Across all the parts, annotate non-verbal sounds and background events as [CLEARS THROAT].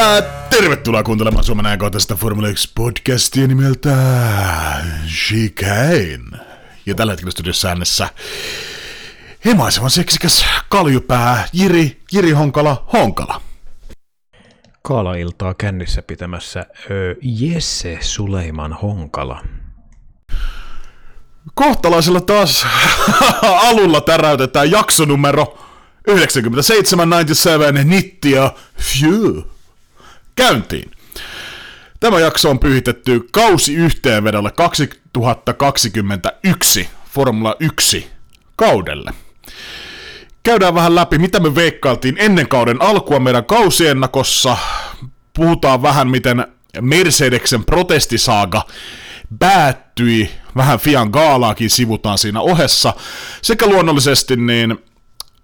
Ja tervetuloa kuuntelemaan Suomen ajankohtaisesta Formula 1-podcastia nimeltä Chicane. Ja tällä hetkellä studiossa äänessä hemaisevan seksikäs kaljupää Jiri, Jiri Honkala, Honkala. Kaala-iltaa kännissä pitämässä ö, Jesse Suleiman Honkala. Kohtalaisella taas [LAUGHS] alulla täräytetään jaksonumero 9797 Nittia Phew käyntiin. Tämä jakso on pyhitetty kausi yhteenvedolle 2021 Formula 1 kaudelle. Käydään vähän läpi, mitä me veikkailtiin ennen kauden alkua meidän kausiennakossa. Puhutaan vähän, miten Mercedeksen protestisaaga päättyi. Vähän Fian Gaalaakin sivutaan siinä ohessa. Sekä luonnollisesti niin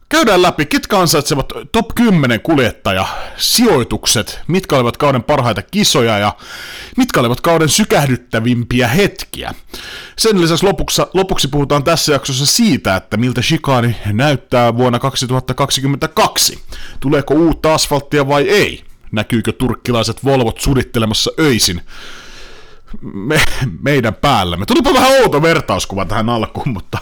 Käydään läpi, ketkä ansaitsevat top 10 kuljettaja sijoitukset, mitkä olivat kauden parhaita kisoja ja mitkä olivat kauden sykähdyttävimpiä hetkiä. Sen lisäksi lopuksi, lopuksi puhutaan tässä jaksossa siitä, että miltä shikaani näyttää vuonna 2022. Tuleeko uutta asfalttia vai ei? Näkyykö turkkilaiset Volvot sudittelemassa öisin me, meidän päällämme? Tulipa vähän outo vertauskuva tähän alkuun, mutta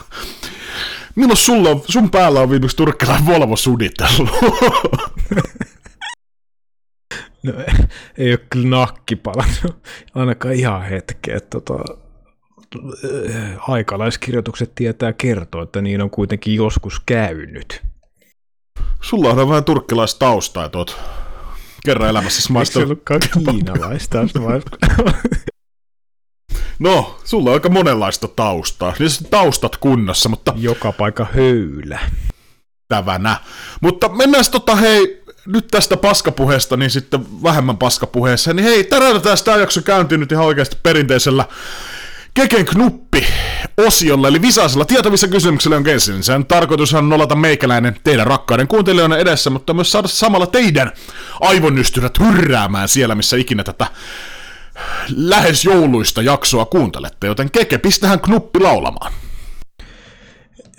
Milloin sulla on, sun päällä on viimeksi turkkilainen Volvo suditellut? [LAUGHS] No, ei ole kyllä nakki palannut, ainakaan ihan hetkeä. Tota, aikalaiskirjoitukset tietää kertoa, että niin on kuitenkin joskus käynyt. Sulla on vähän turkkilaista taustaa, että oot kerran elämässä maistanut. Eikö se ollutkaan [LAUGHS] kiinalaista? [LAUGHS] No, sulla on aika monenlaista taustaa. Niin taustat kunnossa, mutta... Joka paikka höylä. Tävänä. Mutta mennään tota hei, nyt tästä paskapuheesta, niin sitten vähemmän paskapuheessa. Niin hei, täräytetään tämä jakso käyntiin nyt ihan oikeasti perinteisellä Keken knuppi osiolla, eli visaisella tietovissa kysymyksellä on Gensin. Sen tarkoitus on nolata meikäläinen teidän rakkaiden kuuntelijoiden edessä, mutta myös saada samalla teidän aivonystyrät hyrräämään siellä, missä ikinä tätä lähes jouluista jaksoa kuuntelette, joten Keke, pistähän knuppi laulamaan.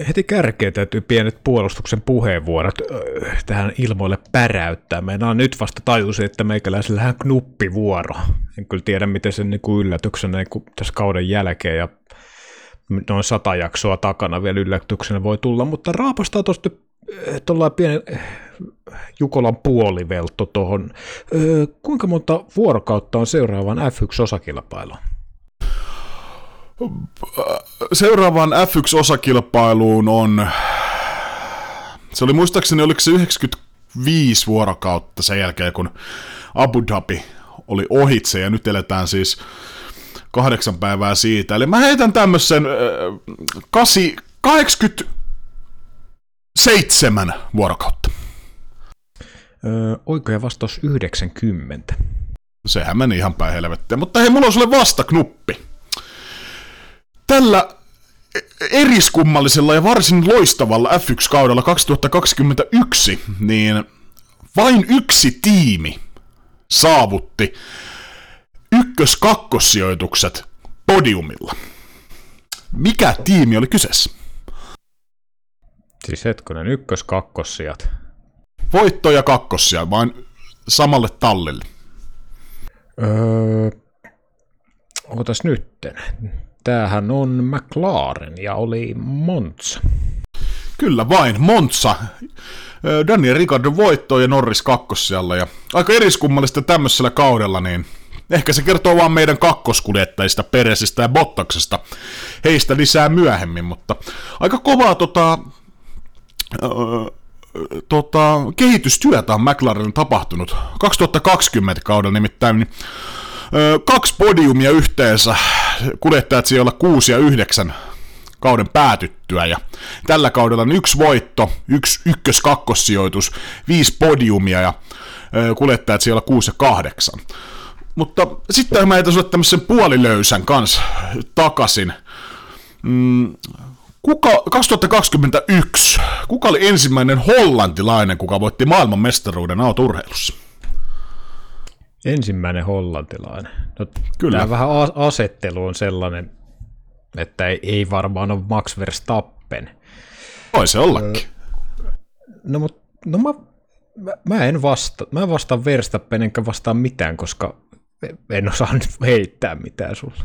Heti kärkeen täytyy pienet puolustuksen puheenvuorot tähän ilmoille päräyttää. Meillä on nyt vasta tajusi, että meikäläisellä on knuppivuoro. En kyllä tiedä, miten sen niin kuin yllätyksenä niin kuin tässä kauden jälkeen ja noin sata jaksoa takana vielä yllätyksenä voi tulla, mutta raapastaa tuosta tuolla pienen Jukolan puolivelto tuohon. kuinka monta vuorokautta on seuraavan F1-osakilpailuun? Seuraavaan F1-osakilpailuun on, se oli muistaakseni, oliko se 95 vuorokautta sen jälkeen, kun Abu Dhabi oli ohitse, ja nyt eletään siis kahdeksan päivää siitä. Eli mä heitän tämmöisen äh, 87 vuorokautta. Öö, oikea vastaus 90. Sehän meni ihan päin helvettiä. Mutta hei, mulla on sulle vastaknuppi. Tällä eriskummallisella ja varsin loistavalla F1-kaudella 2021, niin vain yksi tiimi saavutti ykkös-kakkossijoitukset podiumilla. Mikä tiimi oli kyseessä? Siis hetkonen, ykkös-kakkossijat voitto ja kakkossia, vain samalle tallille. Öö, otas nytten. Tämähän on McLaren ja oli Monza. Kyllä vain, Monza. Daniel Ricardo voitto ja Norris kakkossialla. Ja aika eriskummallista tämmöisellä kaudella, niin ehkä se kertoo vaan meidän kakkoskuljettajista, Peresistä ja Bottaksesta. Heistä lisää myöhemmin, mutta aika kovaa tota, öö, tota, kehitystyötä on McLarenin tapahtunut. 2020 kaudella nimittäin niin, ö, kaksi podiumia yhteensä, kuljettajat siellä 6 ja 9 kauden päätyttyä, ja tällä kaudella on yksi voitto, yksi ykkös-kakkossijoitus, viisi podiumia, ja ö, kuljettajat siellä 6 ja 8. Mutta sitten mä heitän sulle tämmöisen puolilöysän kanssa takaisin. Mm, Kuka, 2021, kuka oli ensimmäinen hollantilainen, kuka voitti maailman mestaruuden autourheilussa? Ensimmäinen hollantilainen. No, Kyllä. Tämä vähän asettelu on sellainen, että ei, ei varmaan ole Max Verstappen. Voi se ollakin. No, mutta no mä Mä, mä en vasta, mä en vastaa Verstappen enkä vastaa mitään, koska en osaa nyt heittää mitään sulle.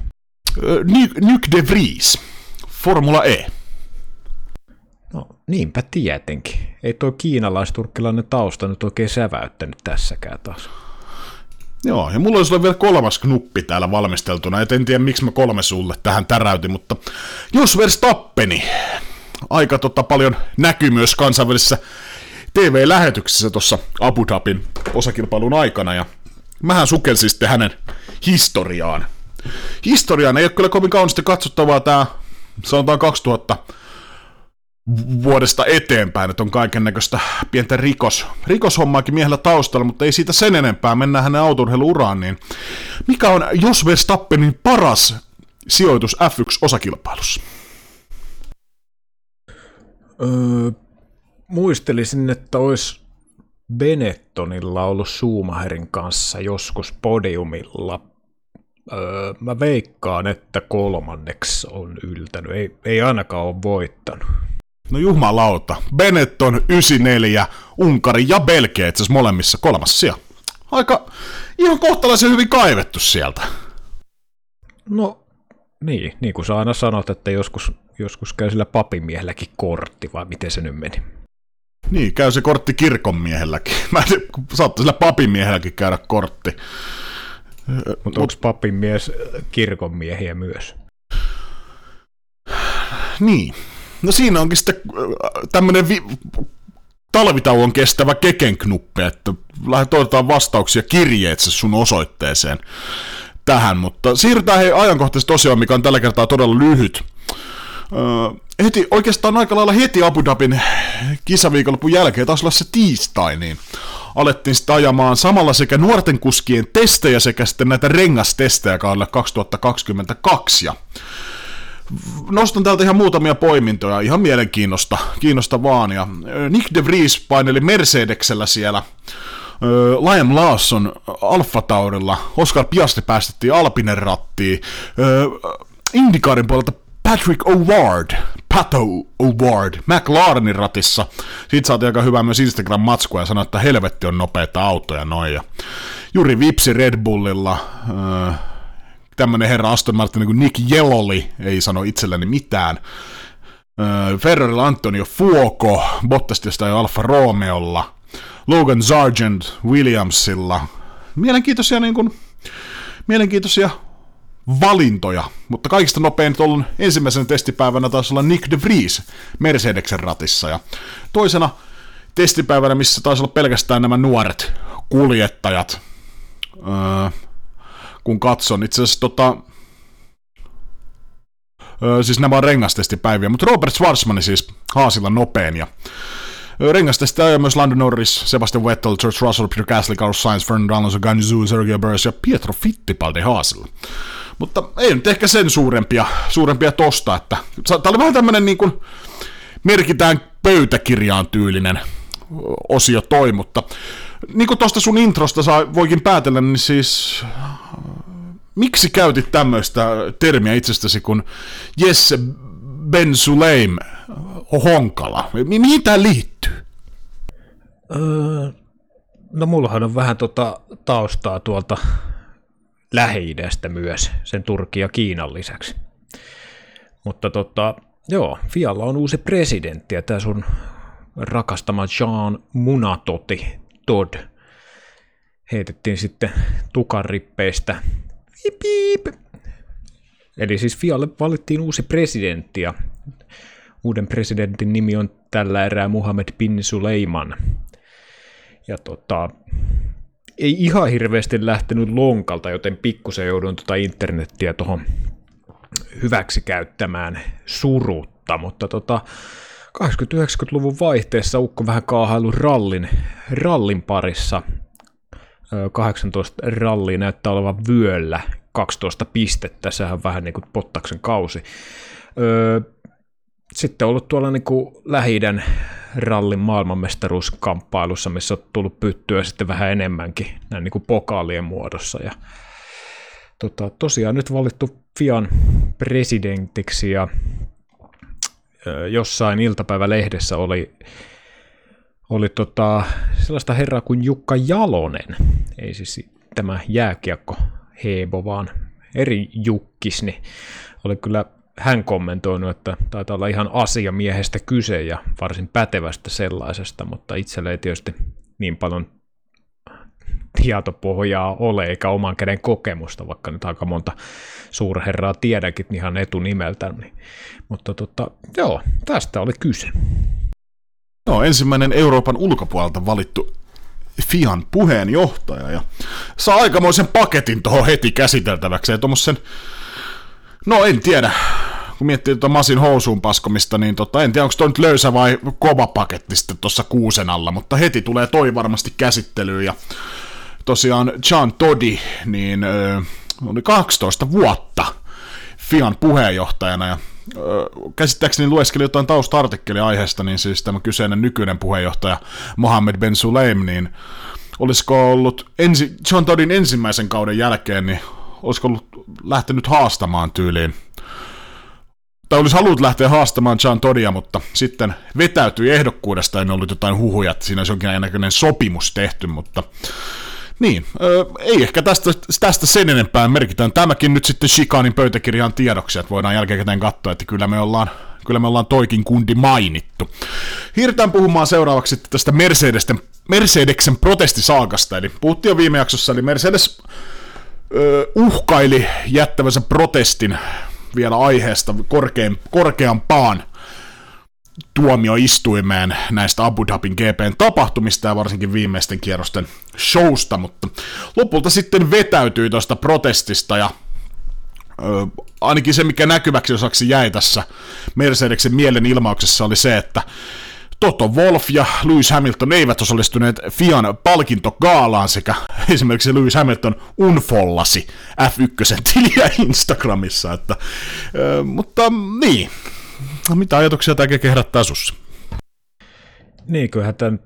Nyk de Vries, Formula E. Niinpä tietenkin. Ei tuo kiinalaisturkkilainen tausta nyt oikein säväyttänyt tässäkään taas. Joo, ja mulla olisi vielä kolmas knuppi täällä valmisteltuna, et en tiedä miksi mä kolme sulle tähän täräytin, mutta jos Verstappeni, aika tota paljon näkyy myös kansainvälisessä TV-lähetyksessä tuossa Abu Dhabin osakilpailun aikana, ja mähän sukelsin sitten hänen historiaan. Historiaan ei ole kyllä kovin kaunista katsottavaa tämä, sanotaan 2000 vuodesta eteenpäin, että on kaiken näköistä pientä rikos, rikoshommaakin miehellä taustalla, mutta ei siitä sen enempää, mennään hänen autourheiluuraan, niin mikä on Jos Verstappenin paras sijoitus F1-osakilpailussa? Öö, muistelisin, että olisi Benettonilla ollut Schumacherin kanssa joskus podiumilla. Öö, mä veikkaan, että kolmanneksi on yltänyt. Ei, ei ainakaan ole voittanut. No jumalauta. Benetton 94, Unkari ja Belgia itse molemmissa kolmas sija. Aika ihan kohtalaisen hyvin kaivettu sieltä. No niin, niin kuin sä aina sanot, että joskus, joskus käy sillä papimiehelläkin kortti, vai miten se nyt meni? Niin, käy se kortti kirkonmiehelläkin. [LAUGHS] Mä en saattaa sillä papimiehelläkin käydä kortti. Mutta Mut, onko papimies kirkonmiehiä myös? Niin, No siinä onkin sitten äh, tämmöinen vi- talvitauon kestävä kekenknuppe, että lähden vastauksia kirjeitse sun osoitteeseen tähän, mutta siirrytään hei ajankohtaisesti osioon, mikä on tällä kertaa todella lyhyt. Öö, heti, oikeastaan aika lailla heti Abu Dhabin kisaviikonlopun jälkeen, taas olla se tiistai, niin alettiin sitten ajamaan samalla sekä nuorten kuskien testejä sekä sitten näitä rengastestejä kaudelle 2022. Ja nostan täältä ihan muutamia poimintoja, ihan mielenkiinnosta kiinnosta vaan. Ja Nick de Vries paineli Mercedeksellä siellä, Liam Lawson Alfa Taurilla, Oscar Piastri päästettiin Alpinen rattiin, Indikarin puolelta Patrick O'Ward, Pato O'Ward, McLarenin ratissa. Siitä saatiin aika hyvää myös Instagram-matskua ja sanoi, että helvetti on nopeita autoja noin. Ja Juri Vipsi Red Bullilla, tämmönen herra Aston Martin niin kuin Nick Jeloli ei sano itselleni mitään. Ferrarilla Antonio Fuoco, Bottas jo Alfa Romeolla, Logan Sargent Williamsilla. Mielenkiintoisia, niin kuin, mielenkiintoisia valintoja, mutta kaikista nopein ollut ensimmäisen testipäivänä taisi olla Nick de Vries Mercedeksen ratissa ja toisena testipäivänä, missä taisi olla pelkästään nämä nuoret kuljettajat. Öö, kun katson. Itse asiassa tota, öö, siis nämä on rengastestipäiviä, mutta Robert Schwarzman siis Haasilla nopein ja Rengastesti ajoi myös Lando Norris, Sebastian Vettel, George Russell, Peter Gasly, Carlos Sainz, Fernando Alonso, Ganzu, Sergio Burris ja Pietro Fittipaldi Haasilla. Mutta ei nyt ehkä sen suurempia, suurempia tosta, että tämä oli vähän tämmönen niin kuin merkitään pöytäkirjaan tyylinen osio toi, mutta niin kuin tuosta sun introsta saa, voikin päätellä, niin siis miksi käytit tämmöistä termiä itsestäsi kuin Jesse Ben Suleim Honkala? Mihin tämä liittyy? Öö, no mullahan on vähän tota taustaa tuolta lähi myös, sen Turkin ja Kiinan lisäksi. Mutta tota, joo, Fialla on uusi presidentti ja tämä sun rakastama Jean Munatoti Todd heitettiin sitten tukarippeistä. Piip, Eli siis Fialle valittiin uusi presidentti ja uuden presidentin nimi on tällä erää Muhammed bin Suleiman. Ja tota, ei ihan hirveästi lähtenyt lonkalta, joten pikkusen joudun tota internettiä tuohon hyväksi käyttämään surutta, mutta tota, 80-90-luvun vaihteessa Ukko vähän kaahailu rallin, rallin parissa. 18 ralli näyttää olevan vyöllä, 12 pistettä, sehän on vähän niin kuin Pottaksen kausi. Sitten ollut tuolla niin kuin lähi rallin maailmanmestaruuskamppailussa, missä on tullut pyttyä sitten vähän enemmänkin näin niin kuin pokaalien muodossa. Ja, tota, tosiaan nyt valittu Fian presidentiksi ja jossain iltapäivälehdessä oli, oli tota, sellaista herraa kuin Jukka Jalonen, ei siis tämä jääkiekko Hebo, vaan eri Jukkis, niin oli kyllä hän kommentoinut, että taitaa olla ihan asiamiehestä kyse ja varsin pätevästä sellaisesta, mutta itsellä ei tietysti niin paljon tietopohjaa ole eikä oman käden kokemusta, vaikka nyt aika monta suurherraa tiedänkin ihan etunimeltä. Niin. Mutta tota, joo, tästä oli kyse. No, ensimmäinen Euroopan ulkopuolelta valittu Fian puheenjohtaja ja saa aikamoisen paketin tuohon heti käsiteltäväksi. Ja no en tiedä, kun miettii tuota Masin housuun paskomista, niin tota, en tiedä, onko toi nyt löysä vai kova paketti sitten tuossa kuusen alla, mutta heti tulee toi varmasti käsittelyyn ja tosiaan John Toddy, niin ö, oli 12 vuotta Fian puheenjohtajana. Ja käsittääkseni lueskeli jotain tausta-artikkelia aiheesta, niin siis tämä kyseinen nykyinen puheenjohtaja Mohammed Ben Suleim, niin olisiko ollut ensi, John Toddin ensimmäisen kauden jälkeen, niin olisiko ollut lähtenyt haastamaan tyyliin? Tai olisi halunnut lähteä haastamaan John Todia, mutta sitten vetäytyi ehdokkuudesta, en ollut jotain huhuja, että siinä olisi jonkinlainen sopimus tehty, mutta niin, ö, ei ehkä tästä, tästä sen enempää merkitään. Tämäkin nyt sitten Shikanin pöytäkirjaan tiedoksi, että voidaan jälkikäteen katsoa, että kyllä me ollaan kyllä me ollaan toikin kundi mainittu. Hiirtään puhumaan seuraavaksi tästä Mercedesten, Mercedeksen protestisaakasta, eli puhuttiin jo viime jaksossa, eli Mercedes ö, uhkaili jättävänsä protestin vielä aiheesta korkein, korkeampaan tuomioistuimeen näistä Abu Dhabin GPn tapahtumista ja varsinkin viimeisten kierrosten showsta, mutta lopulta sitten vetäytyi tuosta protestista ja ö, ainakin se, mikä näkyväksi osaksi jäi tässä Mercedeksen mielenilmauksessa oli se, että Toto Wolf ja Lewis Hamilton eivät osallistuneet Fian palkintogaalaan sekä [LAUGHS] esimerkiksi Lewis Hamilton unfollasi F1 tiliä Instagramissa, että, ö, mutta niin, mitä ajatuksia tämä herättää sussa? Niin, kyllähän tämän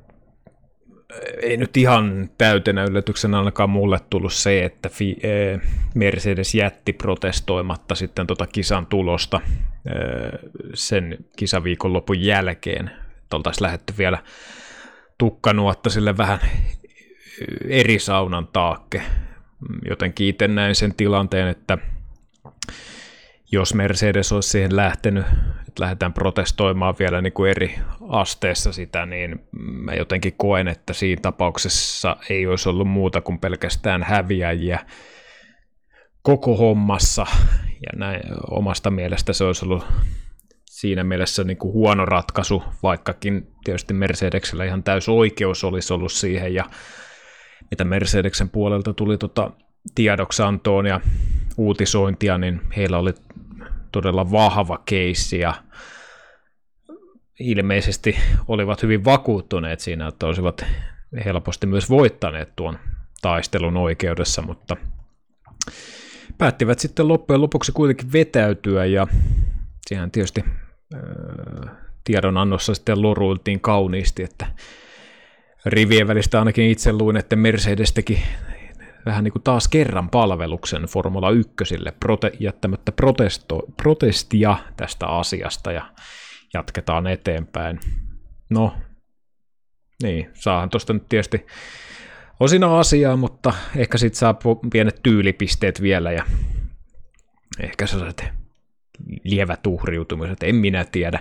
ei nyt ihan täytenä yllätyksenä ainakaan mulle tullut se, että Mercedes jätti protestoimatta sitten tota kisan tulosta sen kisaviikonlopun jälkeen oltaisiin lähetty vielä tukkanuotta sille vähän eri saunan taakke. Jotenkin itse näin sen tilanteen, että jos Mercedes olisi siihen lähtenyt, että lähdetään protestoimaan vielä niin kuin eri asteessa sitä, niin mä jotenkin koen, että siinä tapauksessa ei olisi ollut muuta kuin pelkästään häviäjiä koko hommassa. Ja näin omasta mielestä se olisi ollut siinä mielessä niin kuin huono ratkaisu, vaikkakin tietysti Mercedeksellä ihan täys oikeus olisi ollut siihen, ja mitä Mercedeksen puolelta tuli tota tiedoksantoon ja uutisointia, niin heillä oli todella vahva keissi, ja ilmeisesti olivat hyvin vakuuttuneet siinä, että olisivat helposti myös voittaneet tuon taistelun oikeudessa, mutta päättivät sitten loppujen lopuksi kuitenkin vetäytyä ja siihen tietysti tiedonannossa sitten loruiltiin kauniisti, että rivien välistä ainakin itse luin, että Mercedes teki vähän niin kuin taas kerran palveluksen Formula 1 prote- jättämättä protesto- protestia tästä asiasta ja jatketaan eteenpäin. No, niin, saahan tuosta nyt tietysti osina asiaa, mutta ehkä sitten saa pienet tyylipisteet vielä ja ehkä saat lievät uhriutumiset, en minä tiedä.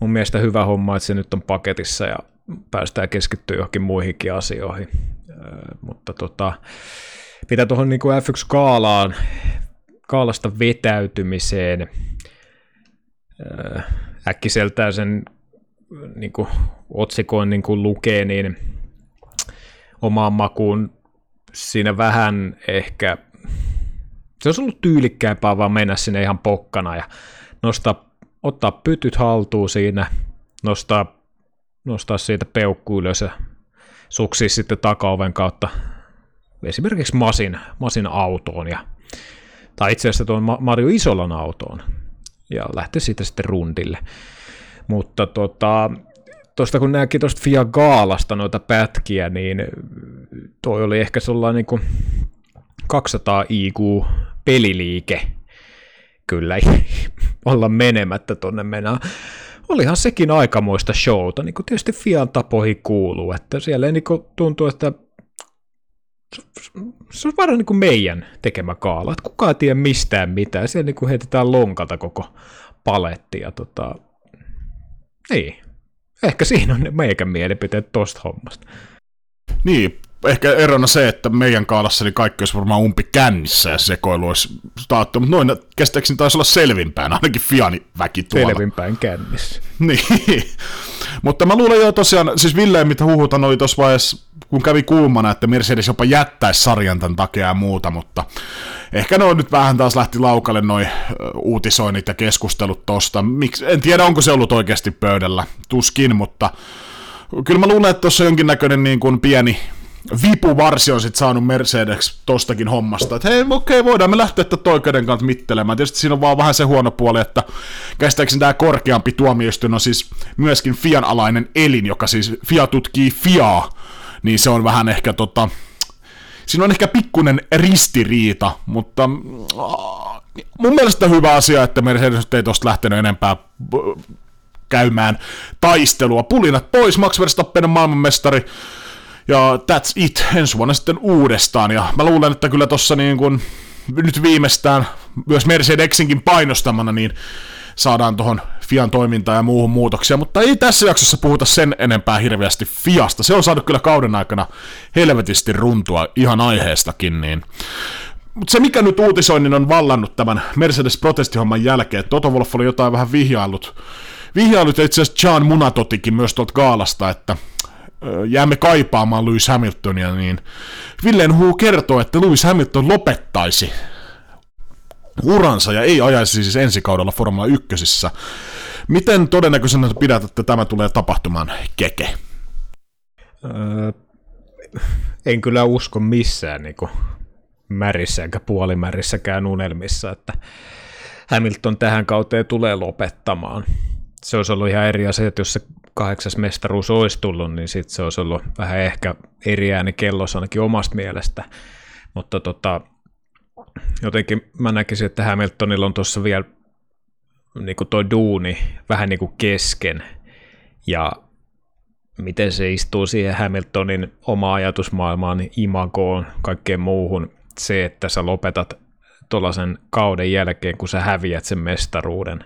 Mun mielestä hyvä homma, että se nyt on paketissa ja päästään keskittyä johonkin muihinkin asioihin. Mutta tota, mitä tuohon niin F1-kaalaan, kaalasta vetäytymiseen, äkkiseltään sen niin kuin, otsikoin niin kuin lukee, niin omaan makuun siinä vähän ehkä se olisi ollut tyylikkäämpää vaan mennä sinne ihan pokkana ja nostaa, ottaa pytyt haltuun siinä, nostaa, nostaa siitä peukku ylös ja suksi sitten takaoven kautta esimerkiksi Masin, Masin autoon ja, tai itse asiassa tuon Mario Isolan autoon ja lähteä siitä sitten rundille. Mutta tota, tuosta kun näki tuosta Fia Gaalasta noita pätkiä, niin toi oli ehkä sellainen niin kuin 200 IQ peliliike. Kyllä [LAUGHS] olla menemättä tonne mennään. Olihan sekin aikamoista showta, niin kuin tietysti Fian tapoihin kuuluu, että siellä ei niin tuntuu, että se on varmaan niin kuin meidän tekemä kaala, että kukaan ei tiedä mistään mitään, siellä niin kuin heitetään lonkalta koko paletti ja tota, niin, ehkä siinä on ne meikän mielipiteet tosta hommasta. Niin, ehkä erona se, että meidän kaalassa niin kaikki olisi varmaan umpi kännissä ja sekoilu olisi taattu, mutta noin käsittääkseni taisi olla selvinpäin, ainakin Fiani väki tuolla. Selvinpäin kännissä. niin, mutta mä luulen jo tosiaan, siis Ville, mitä huhutan oli tuossa vaiheessa, kun kävi kuumana, että Mercedes jopa jättäisi sarjan tämän takia ja muuta, mutta ehkä ne on nyt vähän taas lähti laukalle noin uutisoinnit ja keskustelut tosta. Miksi, en tiedä, onko se ollut oikeasti pöydällä, tuskin, mutta kyllä mä luulen, että tuossa jonkinnäköinen niin kuin pieni vipuvarsi on sitten saanut Mercedes tostakin hommasta, että hei, okei, okay, voidaan me lähteä tätä oikeuden kanssa mittelemään. Tietysti siinä on vaan vähän se huono puoli, että käsittääkseni tämä korkeampi tuomioistuin on siis myöskin Fian alainen elin, joka siis Fia tutkii Fiaa, niin se on vähän ehkä tota, siinä on ehkä pikkunen ristiriita, mutta äh, mun mielestä hyvä asia, että Mercedes ei tosta lähtenyt enempää käymään taistelua. Pulinat pois, Max Verstappen on maailmanmestari, ja that's it, ensi vuonna sitten uudestaan, ja mä luulen, että kyllä tossa niin kun, nyt viimeistään myös Mercedesinkin painostamana, niin saadaan tuohon Fian toimintaan ja muuhun muutoksia, mutta ei tässä jaksossa puhuta sen enempää hirveästi Fiasta. Se on saanut kyllä kauden aikana helvetisti runtua ihan aiheestakin, niin. Mutta se, mikä nyt uutisoinnin on vallannut tämän Mercedes-protestihomman jälkeen, Toto Wolff oli jotain vähän vihjailut, vihjailut ja itse asiassa John Munatotikin myös tuolta kaalasta, että jäämme kaipaamaan Lewis Hamiltonia, niin Villen Hu kertoo, että Lewis Hamilton lopettaisi uransa ja ei ajaisi siis ensi kaudella Formula 1. Miten todennäköisenä pidät, että tämä tulee tapahtumaan, Keke? Öö, en kyllä usko missään niin märissä eikä puolimärissäkään unelmissa, että Hamilton tähän kauteen tulee lopettamaan. Se olisi ollut ihan eri asia, että jos se kahdeksas mestaruus olisi tullut, niin sitten se olisi ollut vähän ehkä eri ääni kellossa ainakin omasta mielestä. Mutta tota, jotenkin mä näkisin, että Hamiltonilla on tuossa vielä niin kuin toi duuni vähän niin kuin kesken. Ja miten se istuu siihen Hamiltonin oma ajatusmaailmaan, imagoon, kaikkeen muuhun. Se, että sä lopetat tuollaisen kauden jälkeen, kun sä häviät sen mestaruuden.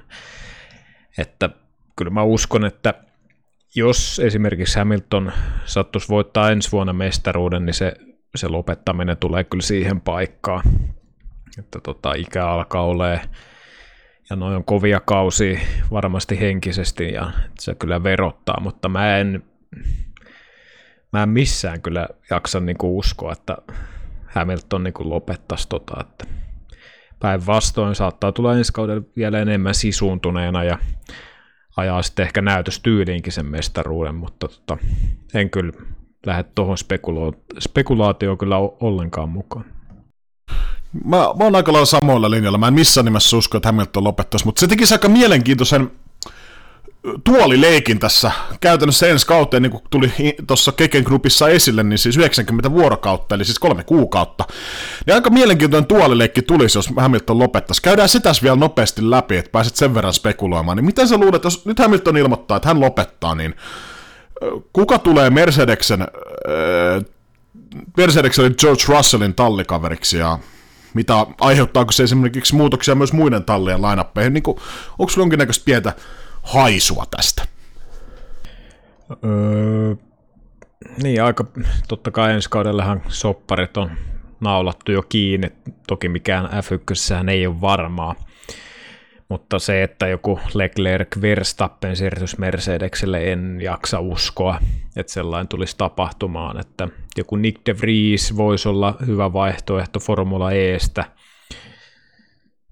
Että kyllä mä uskon, että jos esimerkiksi Hamilton sattuisi voittaa ensi vuonna mestaruuden, niin se, se lopettaminen tulee kyllä siihen paikkaan. Että tota, ikä alkaa olemaan ja noin on kovia kausia varmasti henkisesti ja se kyllä verottaa, mutta mä en, mä en missään kyllä jaksa niinku uskoa, että Hamilton niinku lopettaisi tota, että päinvastoin saattaa tulla ensi kaudella vielä enemmän sisuuntuneena ja ajaa sitten ehkä näytöstyyliinkin sen mestaruuden, mutta tota, en kyllä lähde tuohon spekula- spekulaatioon kyllä ollenkaan mukaan. Mä, mä oon aika lailla samoilla linjalla. Mä en missään nimessä usko, että Hamilton lopettaisi, mutta se tekisi aika mielenkiintoisen tuolileikin tässä käytännössä ensi kauteen, niin kuin tuli tuossa Keken grupissa esille, niin siis 90 vuorokautta, eli siis kolme kuukautta. Niin aika mielenkiintoinen tuolileikki tulisi, jos Hamilton lopettaisi. Käydään sitä vielä nopeasti läpi, että pääset sen verran spekuloimaan. Niin miten sä luulet, jos nyt Hamilton ilmoittaa, että hän lopettaa, niin kuka tulee Mercedeksen, äh, Mercedeksen George Russellin tallikaveriksi ja mitä, aiheuttaako se esimerkiksi muutoksia myös muiden tallien lainappeihin, niin onko sulla jonkinnäköistä pientä haisua tästä? Öö, niin, aika totta kai ensi kaudellahan sopparit on naulattu jo kiinni, toki mikään F1 ei ole varmaa, mutta se, että joku Leclerc Verstappen siirtys Mercedekselle, en jaksa uskoa, että sellainen tulisi tapahtumaan, että joku Nick de Vries voisi olla hyvä vaihtoehto Formula Estä,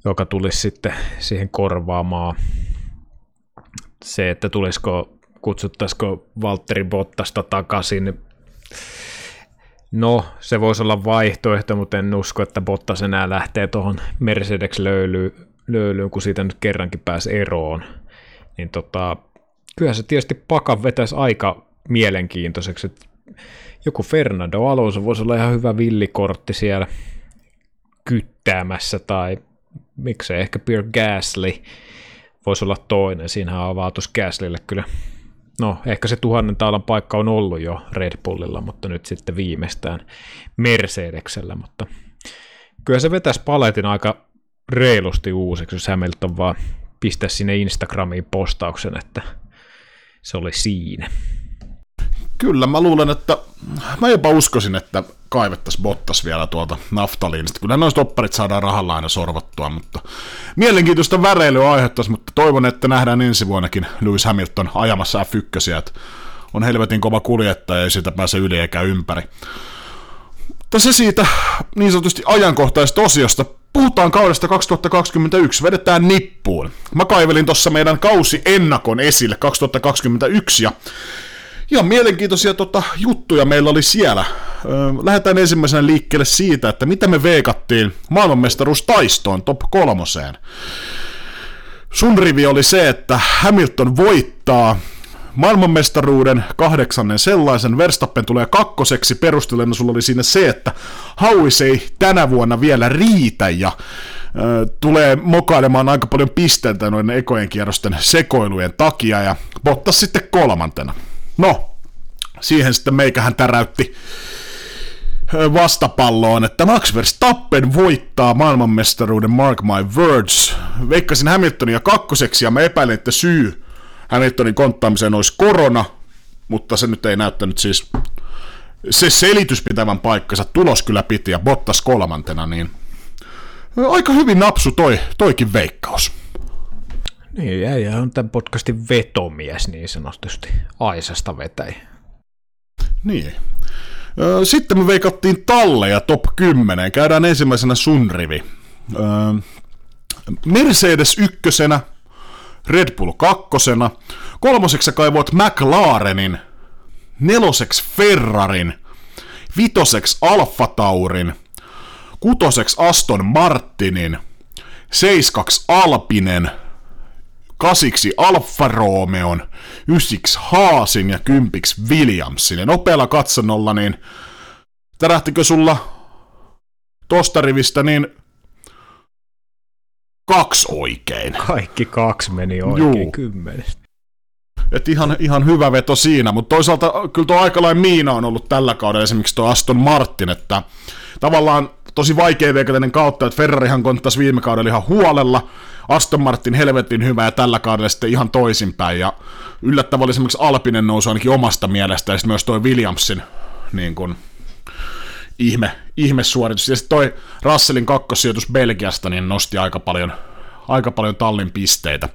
joka tulisi sitten siihen korvaamaan se, että tulisiko, kutsuttaisiko Valtteri Bottasta takaisin, no se voisi olla vaihtoehto, mutta en usko, että Bottas enää lähtee tuohon Mercedes löylyyn, kun siitä nyt kerrankin pääsi eroon. Niin tota, kyllä se tietysti pakan vetäisi aika mielenkiintoiseksi, joku Fernando Alonso voisi olla ihan hyvä villikortti siellä kyttäämässä, tai miksei ehkä Pierre Gasly, voisi olla toinen. Siinähän avautus Gaslille kyllä. No, ehkä se tuhannen taalan paikka on ollut jo Red Bullilla, mutta nyt sitten viimeistään Mercedeksellä, mutta kyllä se vetäisi paletin aika reilusti uusiksi, jos Hamilton vaan pistää sinne Instagramiin postauksen, että se oli siinä. Kyllä, mä luulen, että mä jopa uskoisin, että kaivettaisiin Bottas vielä tuolta naftaliinista. Kyllä noista opparit saadaan rahalla aina sorvattua, mutta mielenkiintoista väreilyä aiheuttaisi, mutta toivon, että nähdään ensi vuonnakin Lewis Hamilton ajamassa F1, että on helvetin kova kuljettaja ja siitä pääse yli eikä ympäri. Mutta se siitä niin sanotusti ajankohtaisesta osiosta. Puhutaan kaudesta 2021, vedetään nippuun. Mä kaivelin tuossa meidän kausi ennakon esille 2021 ja ihan mielenkiintoisia tota, juttuja meillä oli siellä. Lähdetään ensimmäisenä liikkeelle siitä, että mitä me veikattiin maailmanmestaruustaistoon top kolmoseen. Sun rivi oli se, että Hamilton voittaa maailmanmestaruuden kahdeksannen sellaisen, Verstappen tulee kakkoseksi, perustelena sulla oli siinä se, että Hauis ei tänä vuonna vielä riitä ja ö, tulee mokailemaan aika paljon pisteitä noiden ekojen kierrosten sekoilujen takia ja Bottas sitten kolmantena. No, siihen sitten meikähän täräytti vastapalloon, että Max Verstappen voittaa maailmanmestaruuden Mark My Words. Veikkasin Hamiltonia kakkoseksi ja mä epäilen, että syy Hamiltonin konttaamiseen olisi korona, mutta se nyt ei näyttänyt siis se selitys pitävän paikkansa, tulos kyllä piti ja Bottas kolmantena, niin aika hyvin napsu toi, toikin veikkaus. Niin, äijä on tämän podcastin vetomies niin sanotusti. Aisasta vetäi. Niin. Sitten me veikattiin talleja top 10. Käydään ensimmäisenä sun rivi. Mercedes ykkösenä, Red Bull kakkosena, kolmoseksi kaivoit McLarenin, neloseksi Ferrarin, vitoseksi Alfa Taurin, kutoseksi Aston Martinin, seiskaksi Alpinen, kasiksi Alfa Romeon, ysiksi Haasin ja kympiksi Williamsin. Ja nopealla katsonnolla, niin tärähtikö sulla tosta rivistä niin kaksi oikein. Kaikki kaksi meni oikein Juu. kymmenestä. Et ihan, ihan hyvä veto siinä, mutta toisaalta kyllä tuo aika lailla miina on ollut tällä kaudella esimerkiksi tuo Aston Martin, että tavallaan tosi vaikea veikata kautta, että Ferrarihan konttasi viime kaudella ihan huolella, Aston Martin helvetin hyvä ja tällä kaudella sitten ihan toisinpäin, ja yllättävä oli esimerkiksi Alpinen nousu ainakin omasta mielestä, ja sitten myös toi Williamsin niin kun, ihme, ihmesuoritus. Ja sitten toi Russellin kakkossijoitus Belgiasta niin nosti aika paljon, aika paljon tallin pisteitä.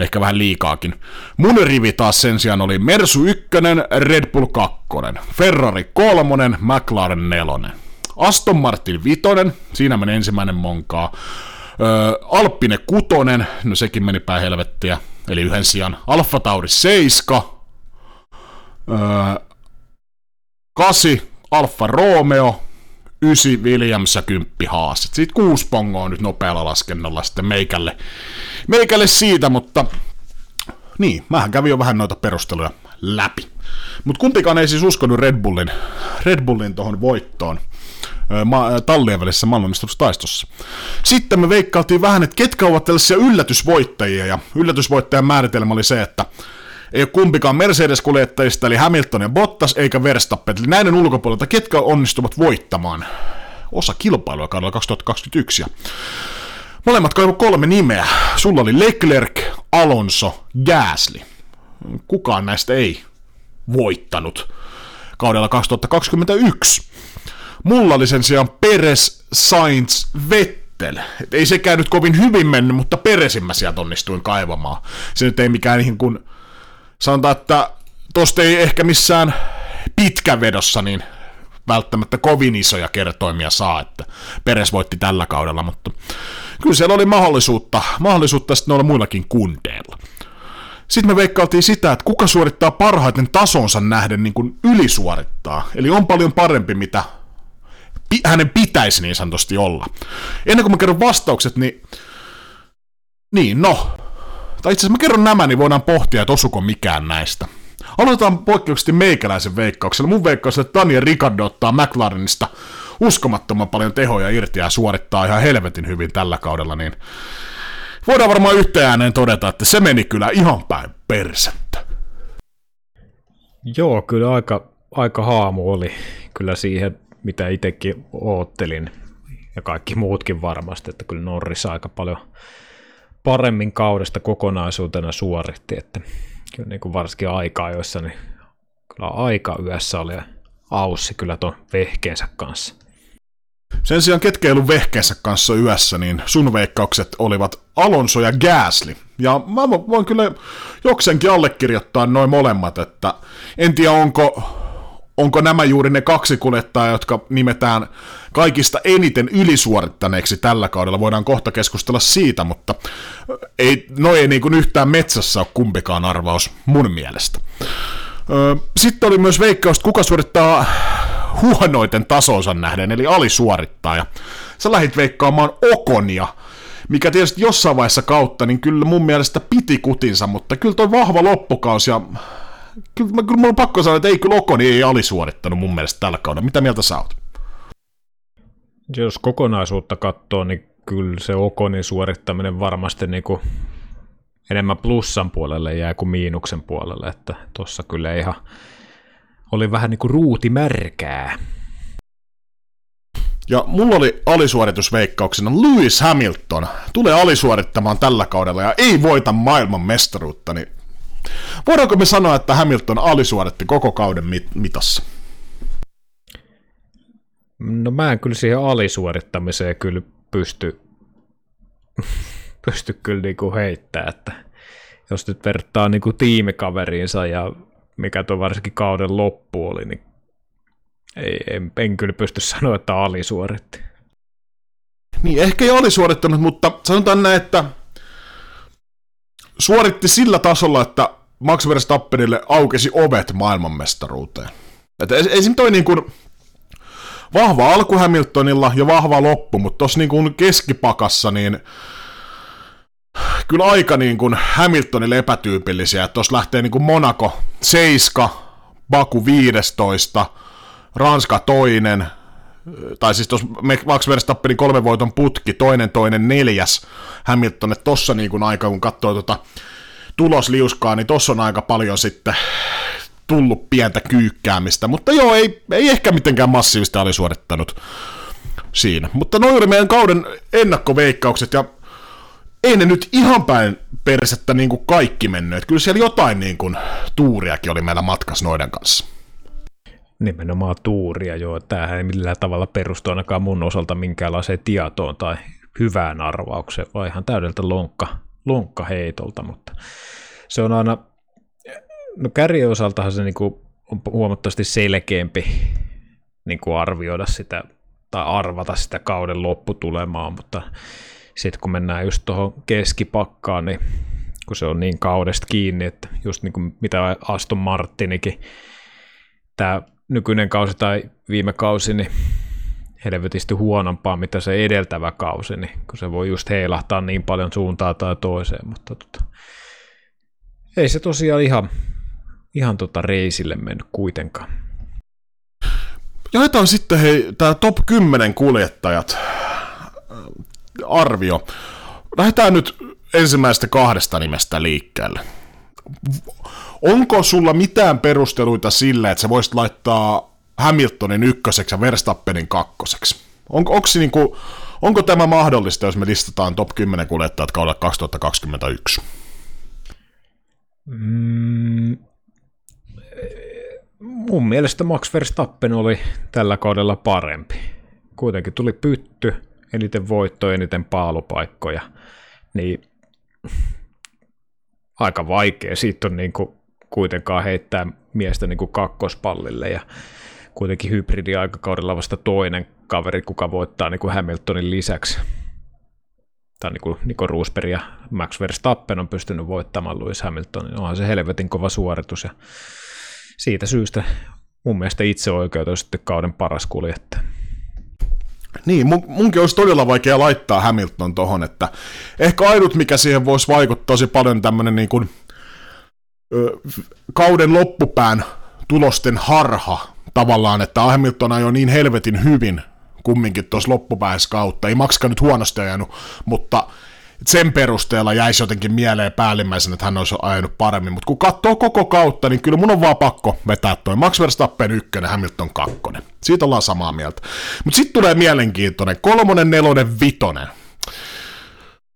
Ehkä vähän liikaakin. Mun rivi taas sen sijaan oli Mersu 1, Red Bull 2, Ferrari 3, McLaren 4. Aston Martin 5, siinä meni ensimmäinen monkaa. Öö, Alppine 6, no sekin meni päin helvettiä, eli yhden sijaan. Alfa Tauri 7, öö, 8, Alfa Romeo, 9 Williams ja 10 Haas. Siitä kuusi pongoa nyt nopealla laskennalla sitten meikälle, meikälle siitä, mutta niin, mähän kävin jo vähän noita perusteluja läpi. Mutta kumpikaan ei siis uskonut Red Bullin, Red Bullin tuohon voittoon ma- tallien välissä maailmanmestaruustaistossa. Sitten me veikkailtiin vähän, että ketkä ovat tällaisia yllätysvoittajia, ja yllätysvoittajan määritelmä oli se, että ei ole kumpikaan Mercedes-kuljettajista, eli Hamilton ja Bottas, eikä Verstappen. Eli näiden ulkopuolelta, ketkä onnistuvat voittamaan osa kilpailua kaudella 2021. Ja molemmat kaivoi kolme nimeä. Sulla oli Leclerc, Alonso, Gasly. Kukaan näistä ei voittanut kaudella 2021. Mulla oli sen sijaan Peres, Sainz, Vettel. Et ei sekään nyt kovin hyvin mennyt, mutta Peresin mä sieltä onnistuin kaivamaan. Se nyt ei mikään niin kuin sanotaan, että tosta ei ehkä missään pitkävedossa niin välttämättä kovin isoja kertoimia saa, että Peres voitti tällä kaudella, mutta kyllä siellä oli mahdollisuutta, mahdollisuutta sitten noilla muillakin kundeilla. Sitten me veikkailtiin sitä, että kuka suorittaa parhaiten tasonsa nähden niin kuin ylisuorittaa. Eli on paljon parempi, mitä hänen pitäisi niin sanotusti olla. Ennen kuin mä kerron vastaukset, niin... Niin, no, tai itse asiassa mä kerron nämä, niin voidaan pohtia, että osuko mikään näistä. Aloitetaan poikkeuksellisesti meikäläisen veikkauksella. Mun veikkaus että Daniel Ricardo ottaa McLarenista uskomattoman paljon tehoja irti ja suorittaa ihan helvetin hyvin tällä kaudella, niin voidaan varmaan yhteen ääneen todeta, että se meni kyllä ihan päin persettä. Joo, kyllä aika, aika haamu oli kyllä siihen, mitä itsekin oottelin, ja kaikki muutkin varmasti, että kyllä Norris aika paljon paremmin kaudesta kokonaisuutena suoritti, että kyllä niin kuin varsinkin aikaa joissa niin kyllä aika yössä oli Aussi kyllä tuon vehkeensä kanssa. Sen sijaan ketkä ei ollut vehkeensä kanssa yössä, niin sun veikkaukset olivat Alonso ja Gasly. Ja mä voin kyllä joksenkin allekirjoittaa noin molemmat, että en tiedä onko, onko nämä juuri ne kaksi kuljettajaa, jotka nimetään kaikista eniten ylisuorittaneeksi tällä kaudella. Voidaan kohta keskustella siitä, mutta ei, no ei niin kuin yhtään metsässä ole kumpikaan arvaus mun mielestä. Sitten oli myös veikkaus, että kuka suorittaa huonoiten tasonsa nähden, eli alisuorittaa. Ja sä lähit veikkaamaan Okonia, mikä tietysti jossain vaiheessa kautta, niin kyllä mun mielestä piti kutinsa, mutta kyllä toi vahva loppukausi ja kyllä, kyllä mulla on pakko sanoa, että ei kyllä Okoni ei alisuorittanut mun mielestä tällä kaudella. Mitä mieltä sä oot? Jos kokonaisuutta katsoo, niin kyllä se Okonin suorittaminen varmasti niin kuin enemmän plussan puolelle jää kuin miinuksen puolelle, että tuossa kyllä ihan oli vähän niin kuin ruuti märkää. Ja mulla oli alisuoritusveikkauksena Lewis Hamilton tulee alisuorittamaan tällä kaudella ja ei voita maailman mestaruutta, niin voidaanko me sanoa, että Hamilton alisuoritti koko kauden mit- mitassa? No mä en kyllä siihen alisuorittamiseen kyllä pysty, [LAUGHS] pysty kyllä niinku heittämään, että jos nyt vertaa niinku tiimikaveriinsa ja mikä tuo varsinkin kauden loppu oli, niin ei, en, en kyllä pysty sanoa, että alisuoritti. Niin, ehkä ei alisuorittanut, mutta sanotaan näin, että suoritti sillä tasolla, että Max Verstappenille aukesi ovet maailmanmestaruuteen. Että ei, ei toi niin kuin vahva alku Hamiltonilla ja vahva loppu, mutta tuossa niin kuin keskipakassa niin kyllä aika niin kuin Hamiltonille epätyypillisiä. Tuossa lähtee niin kuin Monaco 7, Baku 15, Ranska toinen, tai siis tuossa Max Verstappenin kolmen voiton putki, toinen, toinen, neljäs Hamilton, että tossa niin kuin aika, kun katsoo tuota tulosliuskaa, niin tossa on aika paljon sitten tullut pientä kyykkäämistä, mutta joo, ei, ei ehkä mitenkään massiivista oli suorittanut siinä. Mutta noin oli meidän kauden ennakkoveikkaukset, ja ei ne nyt ihan päin persettä niin kuin kaikki mennyt. Kyllä siellä jotain niin kuin tuuriakin oli meillä matkassa noiden kanssa. Nimenomaan tuuria, joo. Tämähän ei millään tavalla perustu ainakaan mun osalta minkäänlaiseen tietoon tai hyvään arvaukseen, vaan ihan täydeltä lonkka, lonkka heitolta, mutta se on aina, no kärjen osaltahan se niinku on huomattavasti selkeämpi niinku arvioida sitä tai arvata sitä kauden lopputulemaa, mutta sitten kun mennään just tuohon keskipakkaan, niin kun se on niin kaudesta kiinni, että just niin kuin mitä Aston Martinikin, tämä nykyinen kausi tai viime kausi, niin helvetisti huonompaa, mitä se edeltävä kausi, niin kun se voi just heilahtaa niin paljon suuntaan tai toiseen, mutta tota, ei se tosiaan ihan, ihan tota reisille mennyt kuitenkaan. Jaetaan sitten hei, tämä top 10 kuljettajat arvio. Lähdetään nyt ensimmäistä kahdesta nimestä liikkeelle. Onko sulla mitään perusteluita sille, että sä voisit laittaa Hamiltonin ykköseksi ja Verstappenin kakkoseksi? Onko, onko, kuin, onko tämä mahdollista, jos me listataan top 10 kuljettajat kaudella 2021? Mm, mun mielestä Max Verstappen oli tällä kaudella parempi. Kuitenkin tuli pytty, eniten voittoja, eniten paalupaikkoja, niin aika vaikea siitä on niin kuin kuitenkaan heittää miestä niin kuin kakkospallille ja kuitenkin hybridi-aikakaudella vasta toinen kaveri, kuka voittaa niin kuin Hamiltonin lisäksi. Tai niin kuin Nico Rosberg ja Max Verstappen on pystynyt voittamaan Lewis Hamiltonin. Onhan se helvetin kova suoritus ja siitä syystä mun mielestä itse oikeutuisesti kauden paras kuljettaja. Niin, mun, munkin olisi todella vaikea laittaa Hamilton tohon, että ehkä ainut mikä siihen voisi vaikuttaa tosi paljon tämmöinen niin kuin, kauden loppupään tulosten harha tavallaan, että Hamilton ajoi niin helvetin hyvin kumminkin tuossa loppupäässä kautta, ei Makska nyt huonosti ajanut, mutta sen perusteella jäisi jotenkin mieleen päällimmäisenä, että hän olisi ajanut paremmin, mutta kun katsoo koko kautta, niin kyllä mun on vaan pakko vetää toi Max Verstappen ykkönen, Hamilton kakkonen. Siitä ollaan samaa mieltä. Mutta sitten tulee mielenkiintoinen, kolmonen, nelonen, vitonen.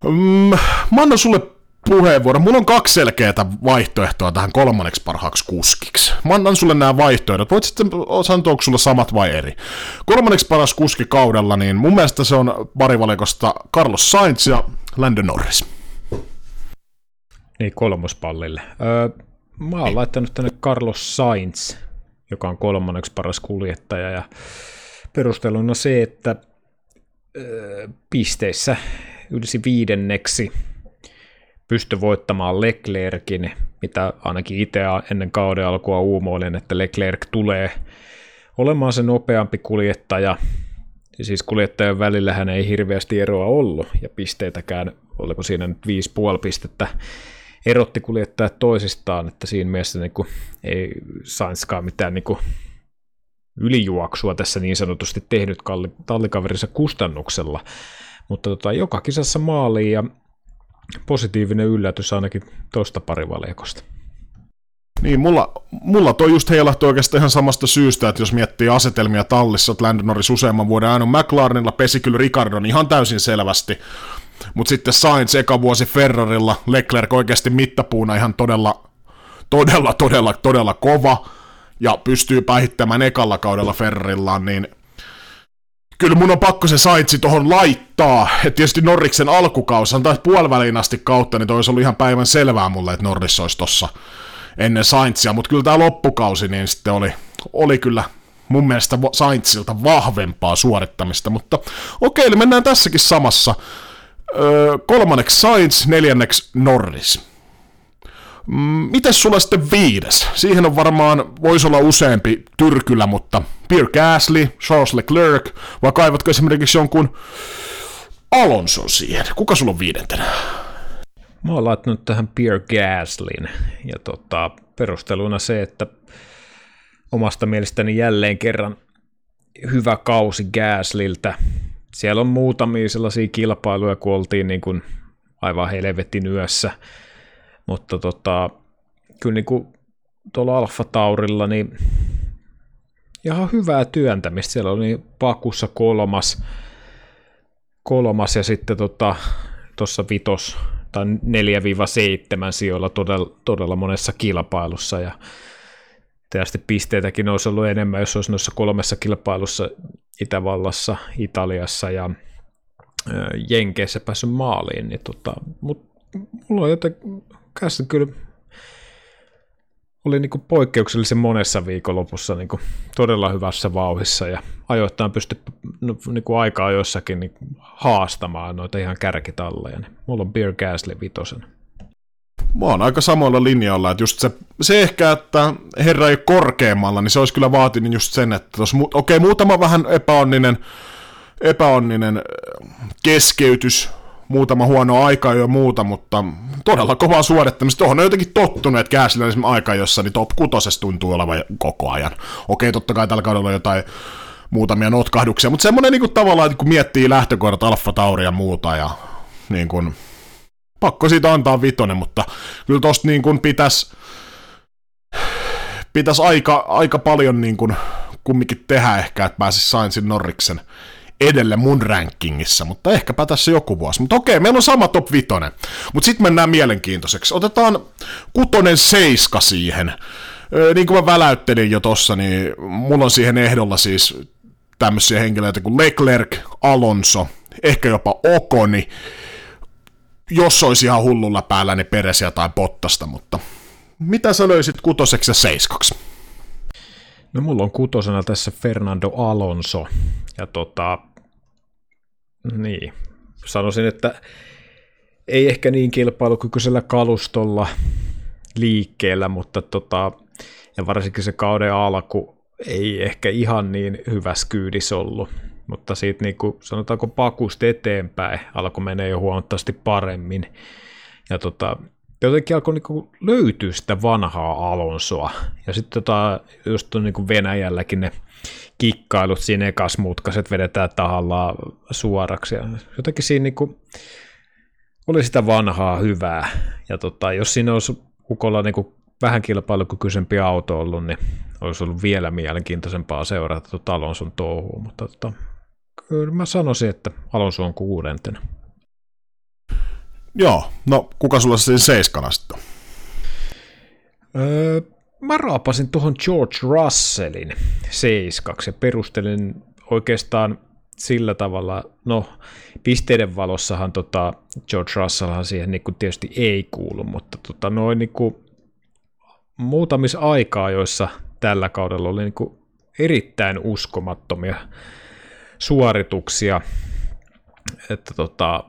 Mm, mä annan sulle puheenvuoro. Mulla on kaksi selkeää vaihtoehtoa tähän kolmanneksi parhaaksi kuskiksi. Mä annan sulle nämä vaihtoehdot. Voit sitten sanoa, onko sulla samat vai eri. Kolmanneksi paras kuski kaudella, niin mun mielestä se on parivalikosta Carlos Sainz ja Lando Norris. Niin, kolmospallille. Öö, mä oon laittanut tänne Carlos Sainz, joka on kolmanneksi paras kuljettaja, ja perusteluna se, että öö, pisteissä ylsi viidenneksi pysty voittamaan Leclerkin, mitä ainakin itse ennen kauden alkua uumoilin, että Leclerc tulee olemaan se nopeampi kuljettaja. Siis kuljettajan välillähän ei hirveästi eroa ollut, ja pisteitäkään, oliko siinä nyt 5,5 pistettä, erotti kuljettajat toisistaan, että siinä mielessä niin kuin, ei Sainzkaan mitään niin kuin, ylijuoksua tässä niin sanotusti tehnyt tallikaverinsa kustannuksella, mutta tota, joka kisassa maaliin ja positiivinen yllätys ainakin tuosta parivalikosta. Niin, mulla, mulla toi just heilahtui oikeastaan ihan samasta syystä, että jos miettii asetelmia tallissa, että Landon Norris useamman vuoden aina McLarenilla pesi kyllä Ricardon ihan täysin selvästi, mutta sitten Sainz eka vuosi Ferrarilla, Leclerc oikeasti mittapuuna ihan todella, todella, todella, todella kova, ja pystyy päihittämään ekalla kaudella Ferrarillaan, niin kyllä mun on pakko se saitsi tohon laittaa. Et tietysti Norriksen alkukaus, taas puoliväliin asti kautta, niin toi olisi ollut ihan päivän selvää mulle, että Norris olisi tossa ennen Saintsia, mutta kyllä tämä loppukausi niin sitten oli, oli kyllä mun mielestä Saintsilta vahvempaa suorittamista, mutta okei, eli mennään tässäkin samassa. Öö, kolmanneksi Sainz, neljänneksi Norris. Mm, mites sulla sitten viides? Siihen on varmaan, voisi olla useampi tyrkylä, mutta Pierre Gasly, Charles Leclerc, vai kaivatko esimerkiksi jonkun Alonso siihen? Kuka sulla on viidentenä? Mä oon laittanut tähän Pierre Gaslin, ja tota, perusteluna se, että omasta mielestäni jälleen kerran hyvä kausi Gasliltä. Siellä on muutamia sellaisia kilpailuja, kun oltiin niin kuin aivan helvetin yössä mutta tota, kyllä niin kuin tuolla Alfa Taurilla, niin ihan hyvää työntämistä. Siellä oli Pakussa kolmas, kolmas ja sitten tota, tuossa vitos tai 4-7 sijoilla todella, todella monessa kilpailussa ja tietysti pisteitäkin olisi ollut enemmän, jos olisi noissa kolmessa kilpailussa Itävallassa, Italiassa ja Jenkeissä päässyt maaliin, niin tota, mutta mulla on joten Kässä kyllä oli niin poikkeuksellisen monessa viikonlopussa niin todella hyvässä vauhissa ja ajoittain pystyi no, niin aikaa jossakin niin haastamaan noita ihan kärkitalleja. Niin mulla on Beer Gasly vitosen. Mä oon aika samoilla linjoilla, että just se, se ehkä, että herra ei korkeammalla, niin se olisi kyllä vaatinut just sen, että okei, okay, muutama vähän epäonninen, epäonninen keskeytys muutama huono aika ja muuta, mutta todella kovaa suorittamista. Tuohon on jotenkin tottunut, että Kääsillä esimerkiksi aika, jossa niin top 6 tuntuu olevan koko ajan. Okei, totta kai tällä kaudella on jotain muutamia notkahduksia, mutta semmoinen niin tavallaan, että kun miettii lähtökohdat Alfa Tauri ja muuta, ja niin kuin, pakko siitä antaa vitonen, mutta kyllä tosta niin kuin pitäisi pitäisi aika, aika paljon niin kuin kumminkin tehdä ehkä, että pääsisi Sainzin Norriksen edelle mun rankingissa, mutta ehkäpä tässä joku vuosi. Mutta okei, meillä on sama top vitonen. Mutta sitten mennään mielenkiintoiseksi. Otetaan kutonen seiska siihen. niin kuin mä väläyttelin jo tossa, niin mulla on siihen ehdolla siis tämmöisiä henkilöitä kuin Leclerc, Alonso, ehkä jopa Okoni, jos olisi ihan hullulla päällä, niin Peresiä tai Pottasta, mutta mitä sä löysit kutoseksi ja seiskaksi? No mulla on kutosena tässä Fernando Alonso, ja tota, niin, sanoisin, että ei ehkä niin kilpailukykyisellä kalustolla liikkeellä, mutta tota, ja varsinkin se kauden alku ei ehkä ihan niin hyvä skyydis ollut, mutta siitä niin kuin, sanotaanko pakusta eteenpäin alkoi menee jo huomattavasti paremmin. Ja tota, jotenkin alkoi niin löytyä sitä vanhaa Alonsoa. Ja sitten tota, just on niin Venäjälläkin ne kikkailut siinä ekas mutkaset vedetään tahallaan suoraksi. Ja jotenkin siinä niin kuin, oli sitä vanhaa hyvää. Ja tota, jos siinä olisi Ukolla niin kuin vähän kilpailukykyisempi auto ollut, niin olisi ollut vielä mielenkiintoisempaa seurata tuota Alonson touhua, mutta tota, kyllä mä sanoisin, että Alonso on kuudentena. Joo, no kuka sulla sen seiskana sitten öö, mä raapasin tuohon George Russellin seiskaksi ja perustelin oikeastaan sillä tavalla, no pisteiden valossahan tota, George Russellhan siihen niin kuin tietysti ei kuulu, mutta tota, noin niin kuin muutamissa aikaa, joissa tällä kaudella oli niin kuin erittäin uskomattomia suorituksia, että tota,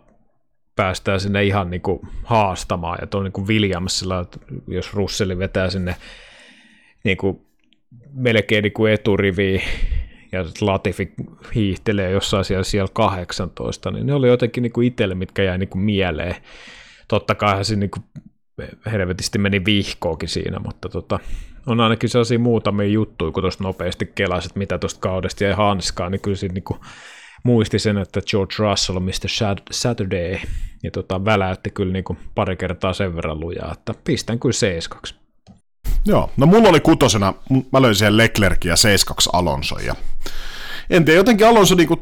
päästään sinne ihan niin kuin haastamaan, ja tuo niin Williamsilla, jos Russelli vetää sinne niin kuin melkein niin kuin eturiviin, ja Latifi hiihtelee jossain siellä, siellä 18, niin ne oli jotenkin niin kuin itselle, mitkä jäi niin kuin mieleen. Totta kai se niin kuin helvetisti meni vihkoakin siinä, mutta tota, on ainakin sellaisia muutamia juttuja, kun tuosta nopeasti kelasit, mitä tuosta kaudesta jäi hanskaan, niin kyllä siinä niin kuin muisti sen, että George Russell on Mr. Saturday, ja tota, väläytti kyllä niin kuin pari kertaa sen verran lujaa, että pistän kyllä 7 Joo, no mulla oli kutosena, mä löin siihen Leclerc ja 7 Alonso, ja en tiedä, jotenkin Alonso niinku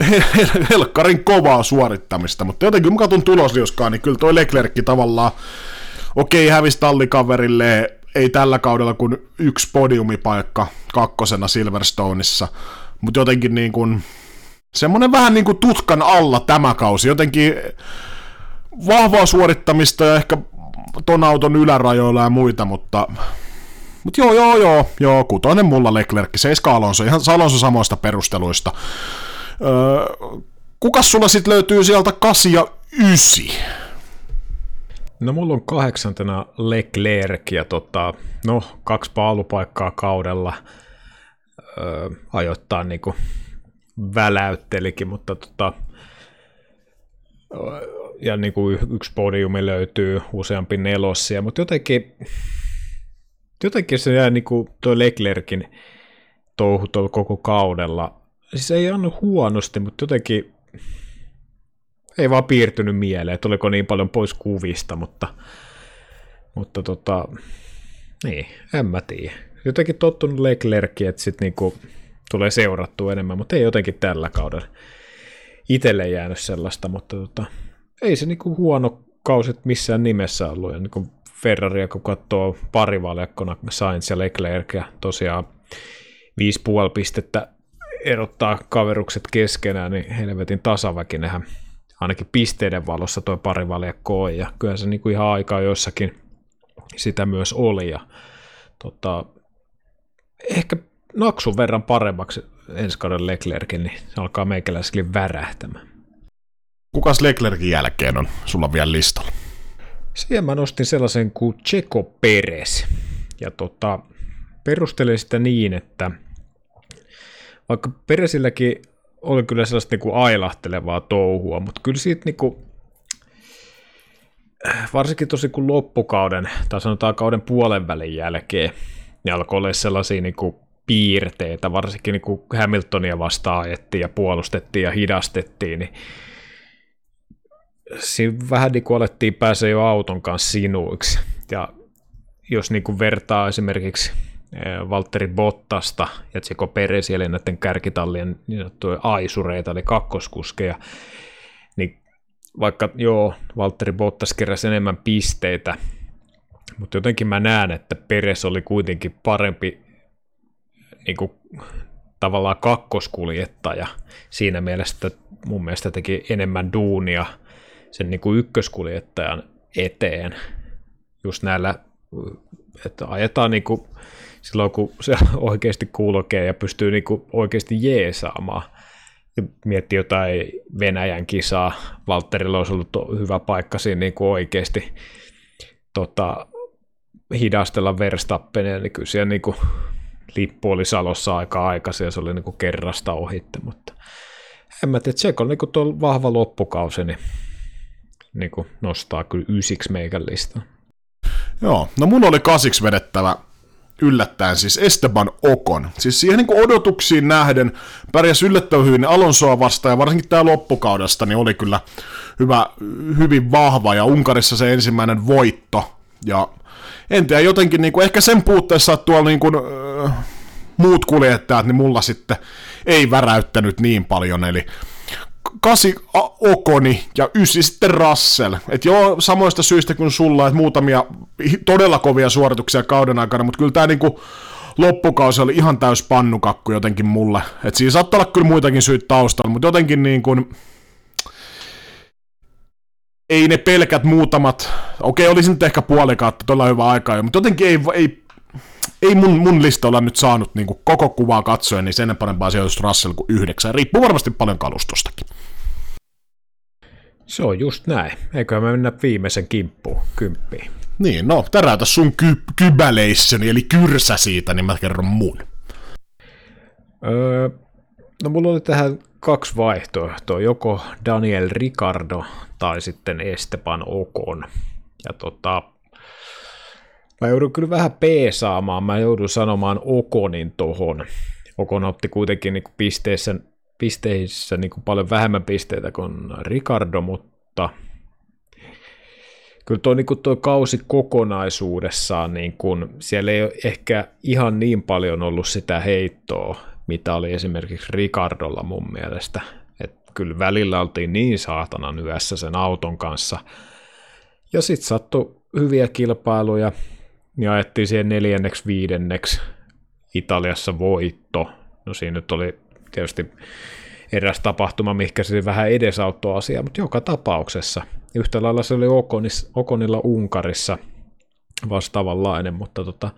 [LAUGHS] helkkarin kovaa suorittamista, mutta jotenkin mä katson tuloslioskaan, niin kyllä toi Leclerc tavallaan, okei, hävisi tallikaverille, ei tällä kaudella kuin yksi podiumipaikka kakkosena Silverstoneissa, mutta jotenkin niin kuin, semmoinen vähän niin kuin tutkan alla tämä kausi, jotenkin vahvaa suorittamista ja ehkä ton auton ylärajoilla ja muita, mutta mutta joo, joo, joo, joo, kutonen mulla Leclerc, seiska Alonso, ihan Alonso samoista perusteluista. Öö, kukas sulla sitten löytyy sieltä 8 ja 9? No mulla on kahdeksantena Leclerc ja tota, no, kaksi paalupaikkaa kaudella öö, ajoittaa niinku väläyttelikin, mutta tota, ja niinku yksi podiumi löytyy useampi nelossia, mutta jotenkin, jotenkin se jää niinku tuo Leclerkin touhu koko kaudella. Siis ei anna huonosti, mutta jotenkin ei vaan piirtynyt mieleen, että oliko niin paljon pois kuvista, mutta, mutta tota, niin, en mä tiedä. Jotenkin tottunut Leclerc, että sitten niinku tulee seurattua enemmän, mutta ei jotenkin tällä kaudella itselle jäänyt sellaista, mutta tota, ei se niinku huono kausit missään nimessä ollut. Ja niinku Ferraria, kun katsoo parivaljakkona Sainz ja Leclerc, ja tosiaan 5,5 pistettä erottaa kaverukset keskenään, niin helvetin tasaväkinenhän ainakin pisteiden valossa tuo parivaljakko on, ja kyllä se niinku ihan aikaa jossakin sitä myös oli, ja tota, ehkä naksun verran paremmaksi ensi kauden Leclerkin, niin se alkaa meikäläisille värähtämään. Kukas Leclerkin jälkeen on sulla vielä listalla? Siihen mä nostin sellaisen kuin Checo Perez. Ja tota, perustelin sitä niin, että vaikka Peresilläkin oli kyllä sellaista niin kuin ailahtelevaa touhua, mutta kyllä siitä niin kuin, varsinkin tosi kuin loppukauden, tai sanotaan kauden puolen välin jälkeen, niin alkoi olla sellaisia niin kuin piirteitä, varsinkin niin kuin Hamiltonia vastaan ajettiin ja puolustettiin ja hidastettiin, niin siinä vähän niin kuin alettiin päästä jo auton kanssa sinuiksi. Ja jos niin kuin vertaa esimerkiksi eh, Valtteri Bottasta ja Tseko Peresi, eli näiden kärkitallien niin aisureita, eli kakkoskuskeja, niin vaikka joo, Valtteri Bottas keräsi enemmän pisteitä, mutta jotenkin mä näen, että Peres oli kuitenkin parempi niin kuin, tavallaan kakkoskuljettaja siinä mielessä, että mun mielestä teki enemmän duunia sen niin kuin ykköskuljettajan eteen just näillä, että ajetaan niin kuin silloin, kun se [LAUGHS] oikeasti kulkee ja pystyy niin kuin oikeasti jeesaamaan. Miettii jotain Venäjän kisaa, Valtterilla olisi ollut hyvä paikka siinä niin kuin oikeasti tota, hidastella Verstappenia, niin kyllä siellä niin kuin lippu oli Salossa aika aikaisin ja se oli niin kuin kerrasta ohitte, mutta en mä tiedä, Tseko niin kuin vahva loppukausi, niin, niin kuin nostaa kyllä ysiksi meikän listaa. Joo, no mun oli kasiksi vedettävä yllättäen siis Esteban Okon. Siis siihen niin odotuksiin nähden pärjäs yllättävän hyvin Alonsoa vastaan ja varsinkin tämä loppukaudesta niin oli kyllä hyvä, hyvin vahva ja Unkarissa se ensimmäinen voitto. Ja en tiedä, jotenkin niin kuin, ehkä sen puutteessa, että tuolla niin kuin, äh, muut kuljettajat, niin mulla sitten ei väräyttänyt niin paljon, eli kasi Okoni ja ysi sitten Russell. Et joo, samoista syistä kuin sulla, että muutamia todella kovia suorituksia kauden aikana, mutta kyllä tämä niinku loppukausi oli ihan täys pannukakku jotenkin mulle. Et siinä saattaa olla kyllä muitakin syitä taustalla, mutta jotenkin niin kuin, ei ne pelkät muutamat, okei olisi nyt ehkä puolikautta, todella hyvä aikaa jo, mutta jotenkin ei, ei, ei mun, mun listalla nyt saanut niin koko kuvaa katsoen, niin sen parempaa sijoitusta Russell kuin yhdeksän. Riippuu varmasti paljon kalustostakin. Se on just näin. Eikö me mennä viimeisen kimppuun, kymppiin. Niin, no, täräytä sun ky- kybäleissoni, eli kyrsä siitä, niin mä kerron mun. Öö, no mulla oli tähän kaksi vaihtoehtoa, joko Daniel Ricardo tai sitten Esteban Okon. Ja tota, mä joudun kyllä vähän peesaamaan, mä joudun sanomaan Okonin tohon. Okon otti kuitenkin niin pisteissä pisteissä niin paljon vähemmän pisteitä kuin Ricardo, mutta kyllä tuo, niin tuo kausi kokonaisuudessaan, niin kuin, siellä ei ole ehkä ihan niin paljon ollut sitä heittoa, mitä oli esimerkiksi Ricardolla mun mielestä. Et kyllä välillä oltiin niin saatanan yössä sen auton kanssa. Ja sitten sattui hyviä kilpailuja, niin ajettiin siihen neljänneksi, viidenneksi Italiassa voitto. No siinä nyt oli tietysti eräs tapahtuma, mikä se vähän edesauttoi asiaa, mutta joka tapauksessa. Yhtä lailla se oli Okonis, Okonilla Unkarissa vastaavanlainen, mutta tota,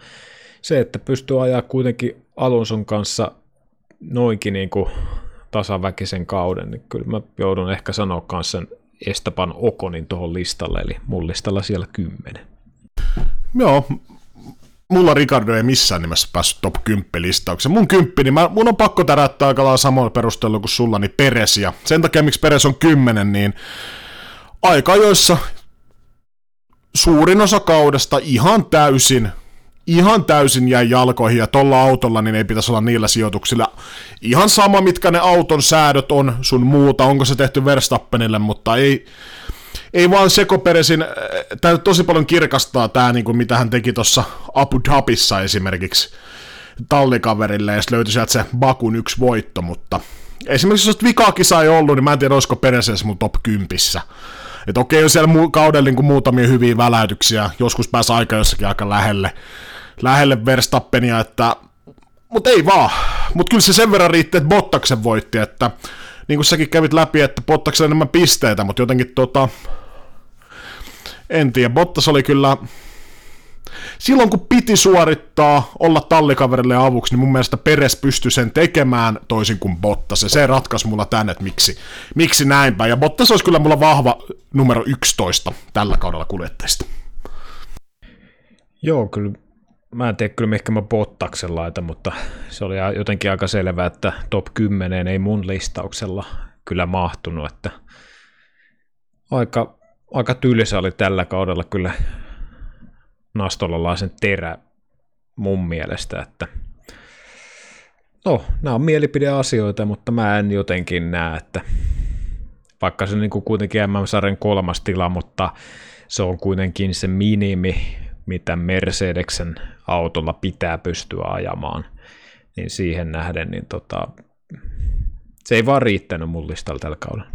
se, että pystyy ajaa kuitenkin Alonson kanssa noinkin niin kuin tasaväkisen kauden, niin kyllä mä joudun ehkä sanoa kanssa sen Esteban Okonin tuohon listalle, eli mun listalla siellä kymmenen. Joo, mulla Ricardo ei missään nimessä päässyt top 10 listaukseen. Mun kymppi, niin mä, mun on pakko tärättää aika lailla samoilla perusteella kuin sulla, niin Peres. Ja sen takia, miksi Peres on kymmenen, niin aika joissa suurin osa kaudesta ihan täysin ihan täysin jäi jalkoihin ja tolla autolla niin ei pitäisi olla niillä sijoituksilla. Ihan sama, mitkä ne auton säädöt on sun muuta, onko se tehty Verstappenille, mutta ei, ei vaan sekoperesin, äh, tämä tosi paljon kirkastaa tämä, niin kuin mitä hän teki tuossa Abu Dhabissa esimerkiksi tallikaverille, ja löytyi sieltä se Bakun yksi voitto, mutta esimerkiksi jos vikaa kisa ei ollut, niin mä en tiedä, olisiko Peres mun top 10. Että okei, on siellä mu- kaudella niin muutamia hyviä väläytyksiä, joskus pääsi aika jossakin aika lähelle, lähelle Verstappenia, että mutta ei vaan. Mutta kyllä se sen verran riitti, että Bottaksen voitti, että niin kuin säkin kävit läpi, että Bottaksen enemmän pisteitä, mutta jotenkin tota, en tiedä, Bottas oli kyllä, silloin kun piti suorittaa, olla tallikaverille avuksi, niin mun mielestä Peres pystyi sen tekemään toisin kuin Bottas, ja se ratkaisi mulla tän, että miksi, miksi näinpä, ja Bottas olisi kyllä mulla vahva numero 11 tällä kaudella kuljettajista. Joo, kyllä mä en tiedä kyllä mihinkä mä Bottaksen laita, mutta se oli jotenkin aika selvää, että top 10 ei mun listauksella kyllä mahtunut, että aika aika tylsä oli tällä kaudella kyllä nastolalaisen terä mun mielestä, että no, nämä on mielipideasioita, mutta mä en jotenkin näe, että vaikka se niin kuin kuitenkin MM-sarjan kolmas tila, mutta se on kuitenkin se minimi, mitä Mercedeksen autolla pitää pystyä ajamaan, niin siihen nähden, niin tota, se ei vaan riittänyt mun listalla tällä kaudella.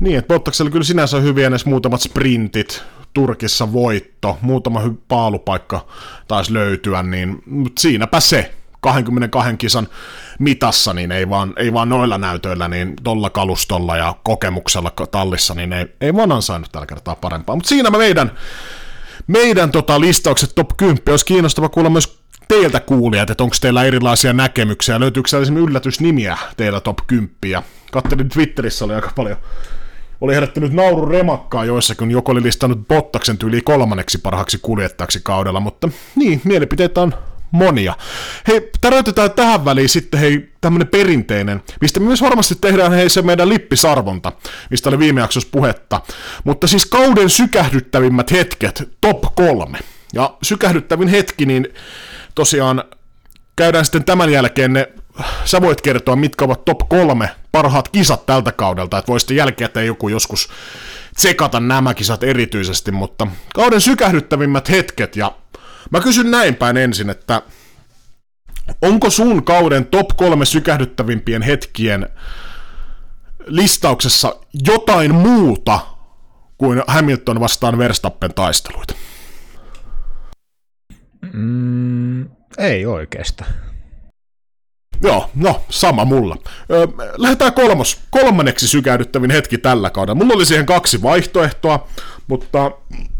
Niin, että Bottaksella kyllä sinänsä hyviä edes muutamat sprintit, Turkissa voitto, muutama hy- paalupaikka taisi löytyä, niin mutta siinäpä se. 22 kisan mitassa, niin ei vaan, ei vaan noilla näytöillä, niin tolla kalustolla ja kokemuksella tallissa, niin ei, ei vaan ansainnut tällä kertaa parempaa. Mutta siinä meidän, meidän tota, listaukset top 10. Olisi kiinnostava kuulla myös teiltä kuulijat, että onko teillä erilaisia näkemyksiä, löytyykö siellä esimerkiksi yllätysnimiä teillä top 10. Kattelin Twitterissä oli aika paljon oli herättänyt naurun remakkaa joissakin, joku oli listannut Bottaksen tyyli kolmanneksi parhaaksi kuljettajaksi kaudella, mutta niin, mielipiteitä on monia. Hei, täräytetään tähän väliin sitten hei tämmönen perinteinen, mistä myös varmasti tehdään hei se meidän lippisarvonta, mistä oli viime jaksossa puhetta. Mutta siis kauden sykähdyttävimmät hetket, top kolme. Ja sykähdyttävin hetki, niin tosiaan käydään sitten tämän jälkeen ne, sä voit kertoa, mitkä ovat top kolme parhaat kisat tältä kaudelta, että voi sitten jälkeen joku joskus tsekata nämä kisat erityisesti, mutta kauden sykähdyttävimmät hetket, ja mä kysyn näin päin ensin, että onko sun kauden top kolme sykähdyttävimpien hetkien listauksessa jotain muuta kuin Hamilton vastaan Verstappen taisteluita? Mm, ei oikeastaan. Joo, no, sama mulla. Öö, lähdetään kolmos, kolmanneksi sykähdyttävin hetki tällä kaudella. Mulla oli siihen kaksi vaihtoehtoa, mutta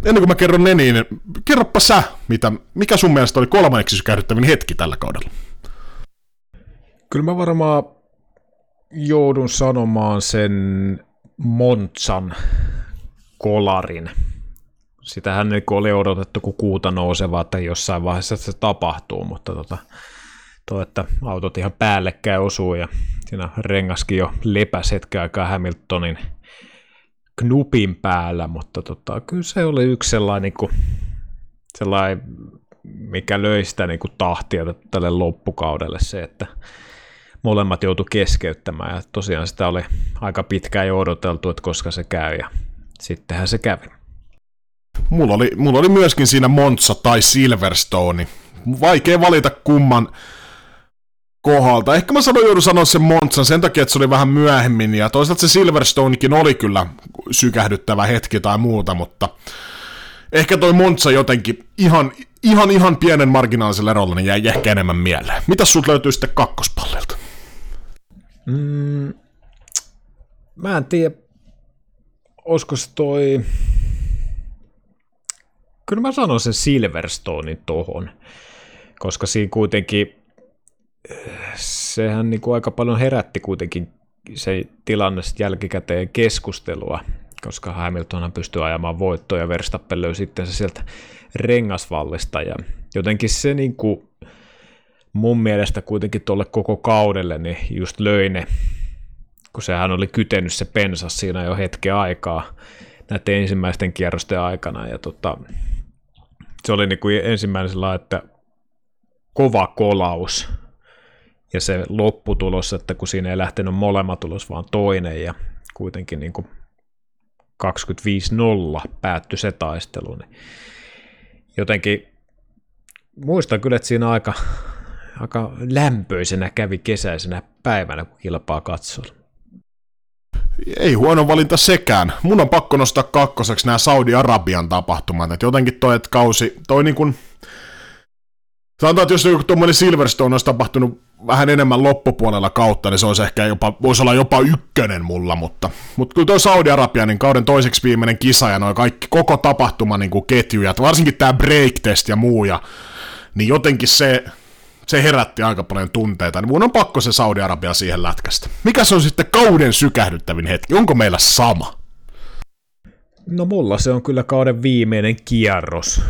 ennen kuin mä kerron ne, niin kerropa sä, mitä, mikä sun mielestä oli kolmanneksi sykähdyttävin hetki tällä kaudella? Kyllä mä varmaan joudun sanomaan sen Montsan kolarin. Sitähän niin oli odotettu kuin kuuta nousevaa, että jossain vaiheessa se tapahtuu, mutta tota, toi, että autot ihan päällekkäin osuu ja siinä rengaskin jo lepäs hetken aikaa Hamiltonin knupin päällä, mutta tota, kyllä se oli yksi sellainen, niin kuin, sellainen mikä löi sitä niin kuin tahtia tälle loppukaudelle se, että molemmat joutu keskeyttämään ja tosiaan sitä oli aika pitkään jo odoteltu, että koska se käy ja sittenhän se kävi. Mulla oli, mulla oli myöskin siinä Monza tai Silverstone. Vaikea valita kumman kohdalta. Ehkä mä sanoin, joudun sanoa sen Monzan sen takia, että se oli vähän myöhemmin, ja toisaalta se Silverstonekin oli kyllä sykähdyttävä hetki tai muuta, mutta ehkä toi Monza jotenkin ihan, ihan, ihan pienen marginaalisella erolla niin jäi ehkä enemmän mieleen. Mitä sut löytyy sitten kakkospallilta? Mm, mä en tiedä, olisiko se toi... Kyllä mä sanon sen Silverstonein tohon, koska siinä kuitenkin sehän niin kuin aika paljon herätti kuitenkin se tilanne jälkikäteen keskustelua, koska Hamiltonhan pystyi ajamaan voittoa ja Verstappen löysi sitten se sieltä rengasvallista. Ja jotenkin se niin kuin mun mielestä kuitenkin tuolle koko kaudelle niin just löi ne, kun sehän oli kytenyt se pensas siinä jo hetken aikaa näiden ensimmäisten kierrosten aikana. Ja tota, se oli niin kuin ensimmäinen sellainen, että kova kolaus ja se lopputulos, että kun siinä ei lähtenyt molemmat tulos, vaan toinen ja kuitenkin niin kuin 25-0 päättyi se taistelu, niin jotenkin muistan kyllä, että siinä aika, aika lämpöisenä kävi kesäisenä päivänä, kun kilpaa katsoa. Ei huono valinta sekään. Mun on pakko nostaa kakkoseksi nämä Saudi-Arabian tapahtumat. että jotenkin toi, että kausi, toi niin kuin, sanotaan, että jos joku tuommoinen Silverstone olisi tapahtunut vähän enemmän loppupuolella kautta, niin se olisi ehkä jopa, voisi olla jopa ykkönen mulla, mutta, mutta kyllä tuo Saudi-Arabia, niin kauden toiseksi viimeinen kisa ja noin kaikki, koko tapahtuma niin kuin ketjuja, varsinkin tämä break-test ja muu, ja, niin jotenkin se, se herätti aika paljon tunteita, niin mun on pakko se Saudi-Arabia siihen lätkästä. Mikä se on sitten kauden sykähdyttävin hetki? Onko meillä sama? No mulla se on kyllä kauden viimeinen kierros.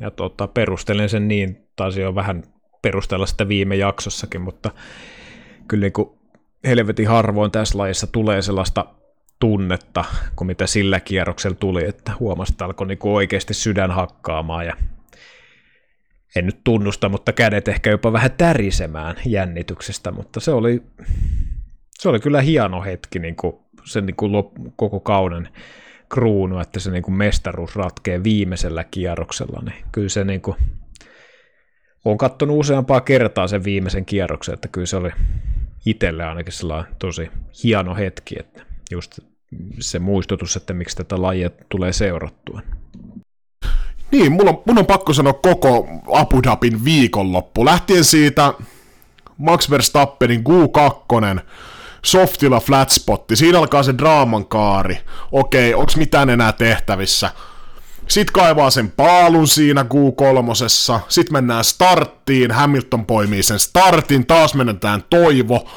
Ja tota, perustelen sen niin, taisi jo vähän perustella sitä viime jaksossakin, mutta kyllä niin kuin helvetin harvoin tässä lajissa tulee sellaista tunnetta, kuin mitä sillä kierroksella tuli, että huomasi, että alkoi niin oikeasti sydän hakkaamaan ja en nyt tunnusta, mutta kädet ehkä jopa vähän tärisemään jännityksestä, mutta se oli, se oli kyllä hieno hetki niin kuin sen niin kuin lop, koko kauden kruunu, että se niin kuin mestaruus ratkee viimeisellä kierroksella, niin kyllä se niin kuin, olen katsonut useampaa kertaa sen viimeisen kierroksen, että kyllä se oli itselle ainakin sellainen tosi hieno hetki, että just se muistutus, että miksi tätä lajia tulee seurattua. Niin, mun on, mun on pakko sanoa koko Abu Dhabin viikonloppu. Lähtien siitä Max Verstappenin Q2, softilla flatspotti, siinä alkaa se draaman kaari. Okei, onks mitään enää tehtävissä? Sitten kaivaa sen paalun siinä Q3. Sitten mennään starttiin, Hamilton poimii sen startin, taas menetään toivo.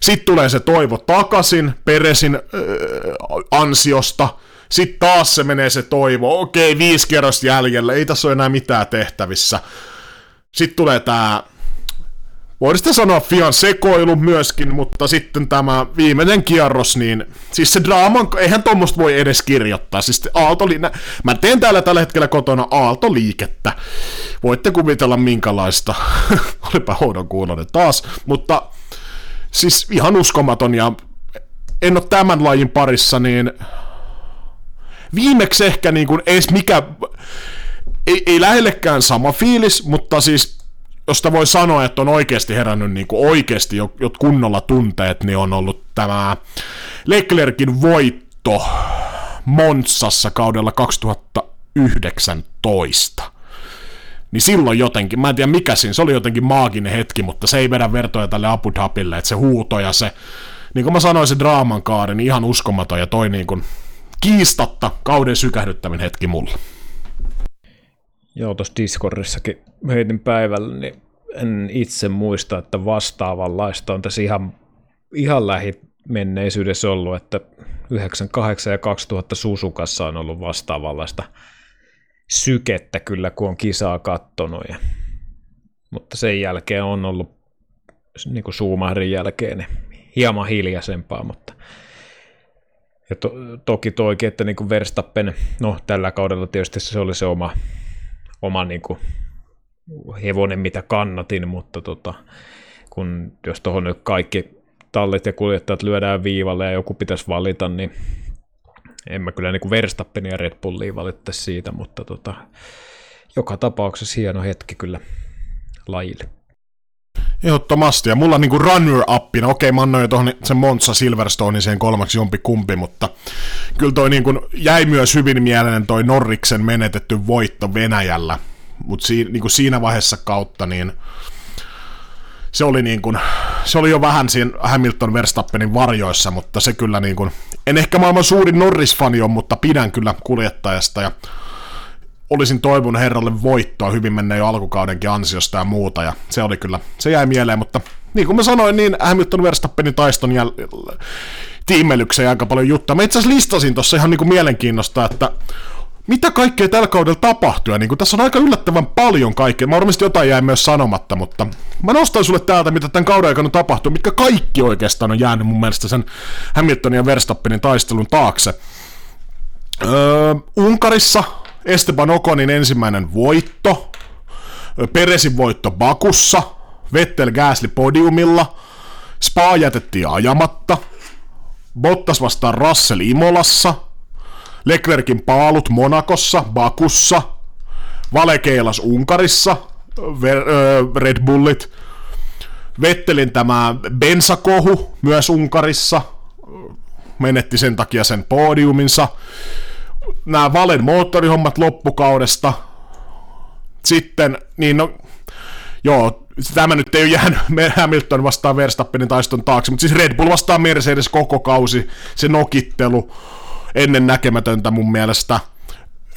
Sitten tulee se toivo takaisin Peresin öö, ansiosta. Sitten taas se menee se toivo, okei, viisi kerrosta jäljellä, ei tässä ole enää mitään tehtävissä. Sitten tulee tämä voidaan sanoa Fian sekoilu myöskin, mutta sitten tämä viimeinen kierros, niin siis se draama, eihän tuommoista voi edes kirjoittaa. Siis aalto, mä teen täällä tällä hetkellä kotona aaltoliikettä. Voitte kuvitella minkälaista. [LAUGHS] Olipa houdon kuulonen taas, mutta siis ihan uskomaton ja en ole tämän lajin parissa, niin viimeksi ehkä niin kuin edes mikä, ei, ei lähellekään sama fiilis, mutta siis josta voi sanoa, että on oikeasti herännyt niin kuin oikeasti jo, jo kunnolla tunteet, niin on ollut tämä Leclerkin voitto Monsassa kaudella 2019. Niin silloin jotenkin, mä en tiedä mikä siinä, se oli jotenkin maaginen hetki, mutta se ei vedä vertoja tälle Abu Dhabille, että se huuto ja se, niin kuin mä sanoin, se draaman kaari, niin ihan uskomaton ja toi niin kuin kiistatta kauden sykähdyttävin hetki mulle. Joo, tuossa Discordissakin heitin päivällä, niin en itse muista, että vastaavanlaista on tässä ihan, ihan lähimenneisyydessä ollut, että 98 ja 2000 Susukassa on ollut vastaavanlaista sykettä kyllä, kun on kisaa kattonut. Ja, mutta sen jälkeen on ollut niin kuin Suumahdin jälkeen niin hieman hiljaisempaa, mutta ja to, toki toikin, että niin kuin Verstappen, no tällä kaudella tietysti se oli se oma oma niin kuin, hevonen, mitä kannatin, mutta tota, kun jos tuohon nyt kaikki tallit ja kuljettajat lyödään viivalle ja joku pitäisi valita, niin en mä kyllä niin Verstappen ja Red Bullia valittaisi siitä, mutta tota, joka tapauksessa hieno hetki kyllä lajille. Ehdottomasti, ja mulla niinku runner-appina, okei mä annoin jo tuohon sen Monza Silverstone sen kolmaksi jompi kumpi, mutta kyllä toi niinku jäi myös hyvin mieleen toi Norriksen menetetty voitto Venäjällä, mutta si, niinku siinä vaiheessa kautta niin se oli, niin kuin, se oli jo vähän siinä Hamilton Verstappenin varjoissa, mutta se kyllä niin kuin, en ehkä maailman suurin Norris-fani on, mutta pidän kyllä kuljettajasta. Ja olisin toivonut herralle voittoa hyvin menneen jo alkukaudenkin ansiosta ja muuta, ja se oli kyllä, se jäi mieleen, mutta niin kuin mä sanoin, niin Hamilton Verstappenin taiston jäl- tiimelykseen aika paljon juttua. Mä itse asiassa listasin tuossa ihan niin kuin mielenkiinnosta, että mitä kaikkea tällä kaudella tapahtuu, ja niin kuin tässä on aika yllättävän paljon kaikkea. Mä varmasti jotain jäi myös sanomatta, mutta mä nostan sulle täältä, mitä tämän kauden aikana tapahtuu, mitkä kaikki oikeastaan on jäänyt mun mielestä sen Hamiltonin ja Verstappenin taistelun taakse. Öö, Unkarissa Esteban Okonin ensimmäinen voitto, Peresin voitto Bakussa, Vettel Gasly podiumilla, Spa jätettiin ajamatta, Bottas vastaan Russell Imolassa, Leclerkin paalut Monakossa, Bakussa, Valekeilas Unkarissa, Red Bullit, Vettelin tämä bensakohu myös Unkarissa, menetti sen takia sen podiuminsa, nämä Valen moottorihommat loppukaudesta. Sitten, niin no, joo, tämä nyt ei ole jäänyt [LAUGHS] Hamilton vastaan Verstappenin taiston taakse, mutta siis Red Bull vastaan Mercedes koko kausi, se nokittelu, ennen näkemätöntä mun mielestä.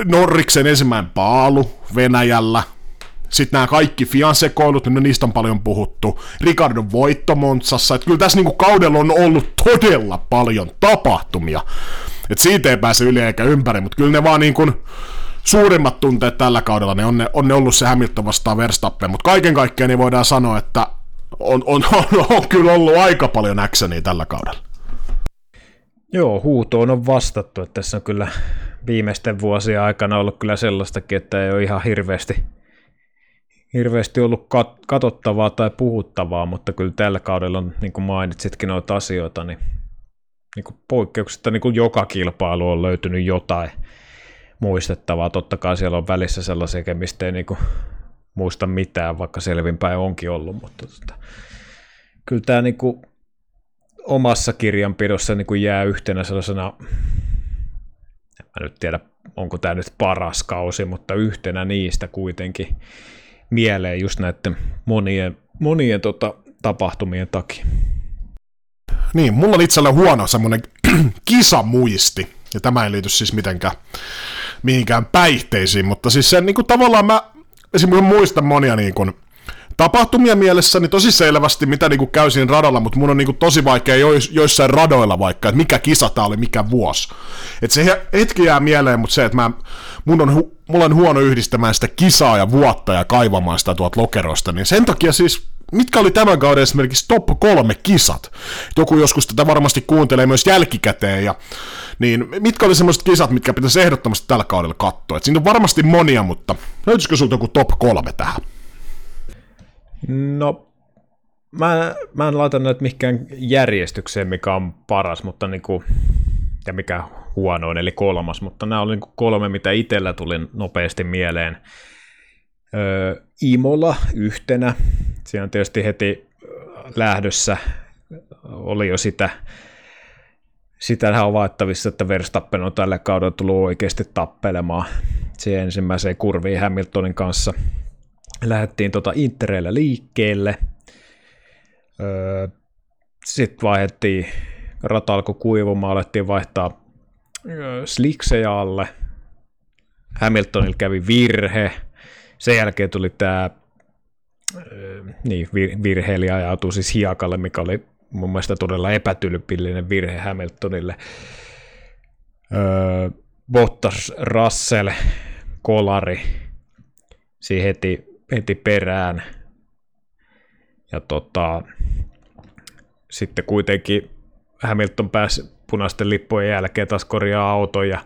Norriksen ensimmäinen paalu Venäjällä, sitten nämä kaikki fiansekoilut, niin no niistä on paljon puhuttu. Ricardo voitto Montsassa, että kyllä tässä niinku kaudella on ollut todella paljon tapahtumia. Et siitä ei pääse yli eikä ympäri, mutta kyllä ne vaan niin kuin suurimmat tunteet tällä kaudella, ne on, ne, on ne ollut se Hamilton vastaan Verstappen, mutta kaiken kaikkiaan niin voidaan sanoa, että on, on, [LAUGHS] on, on kyllä ollut aika paljon actionia tällä kaudella. Joo, huutoon on vastattu, että tässä on kyllä viimeisten vuosien aikana ollut kyllä sellaistakin, että ei ole ihan hirveästi, hirveästi ollut kat- katsottavaa tai puhuttavaa, mutta kyllä tällä kaudella on, niin kuin mainitsitkin noita asioita, niin niin kuin poikkeuksetta niin kuin joka kilpailu on löytynyt jotain muistettavaa. Totta kai siellä on välissä sellaisia, mistä ei niin kuin muista mitään, vaikka selvinpäin onkin ollut, mutta tota, kyllä tämä niin kuin omassa kirjanpidossa niin kuin jää yhtenä sellaisena, en nyt tiedä, onko tämä nyt paras kausi, mutta yhtenä niistä kuitenkin mieleen just näiden monien, monien tota, tapahtumien takia. Niin, mulla on itsellä huono semmoinen [CLEARS THROAT] kisamuisti, ja tämä ei liity siis mitenkään mihinkään päihteisiin, mutta siis se niin kuin tavallaan mä esimerkiksi muistan monia niin kuin, tapahtumia mielessäni tosi selvästi, mitä niin käy siinä radalla, mutta mun on niin kuin tosi vaikea jois, joissain radoilla vaikka, että mikä kisa tää oli, mikä vuosi. Että se hetki jää mieleen, mutta se, että mä, mun on, mulla on huono yhdistämään sitä kisaa ja vuotta ja kaivamaan sitä tuolta lokerosta, niin sen takia siis mitkä oli tämän kauden esimerkiksi top kolme kisat? Joku joskus tätä varmasti kuuntelee myös jälkikäteen, ja niin mitkä oli semmoiset kisat, mitkä pitäisi ehdottomasti tällä kaudella katsoa? Et siinä on varmasti monia, mutta löytyisikö sulta joku top kolme tähän? No, mä, mä en laita näitä mihinkään järjestykseen, mikä on paras, mutta niinku, ja mikä huonoin, eli kolmas, mutta nämä oli niinku kolme, mitä itsellä tuli nopeasti mieleen. Öö, Imola yhtenä, siinä on tietysti heti lähdössä oli jo sitä, sitä havaittavissa, että Verstappen on tälle kaudella tullut oikeasti tappelemaan siihen ensimmäiseen kurviin Hamiltonin kanssa. Lähdettiin tota Intereillä liikkeelle. Öö, Sitten vaihdettiin, rata alkoi kuivumaan, alettiin vaihtaa sliksejä alle. Hamiltonilla kävi virhe. Sen jälkeen tuli tämä niin, virhe, eli ajautui siis hiakalle, mikä oli mun mielestä todella epätylpillinen virhe Hamiltonille. Öö, Bottas, Russell, Kolari, siihen heti, heti perään. Ja tota, sitten kuitenkin Hamilton pääsi punaisten lippujen jälkeen taas korjaa auton ja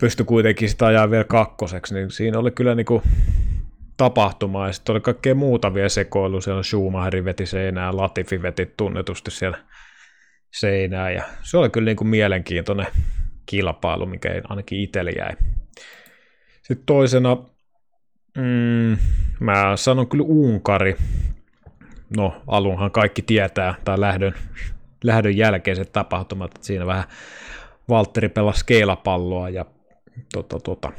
pystyi kuitenkin sitä ajaa vielä kakkoseksi, niin siinä oli kyllä niinku tapahtumaa, ja sitten oli kaikkea muuta vielä sekoilu, siellä Schumacherin veti seinää, Latifi veti tunnetusti siellä seinää, ja se oli kyllä niinku mielenkiintoinen kilpailu, mikä ainakin itselle jäi. Sitten toisena, mm, mä sanon kyllä Unkari, no alunhan kaikki tietää, tai lähdön, lähdön jälkeiset tapahtumat, että siinä vähän Valtteri pelasi keilapalloa ja tota, tota,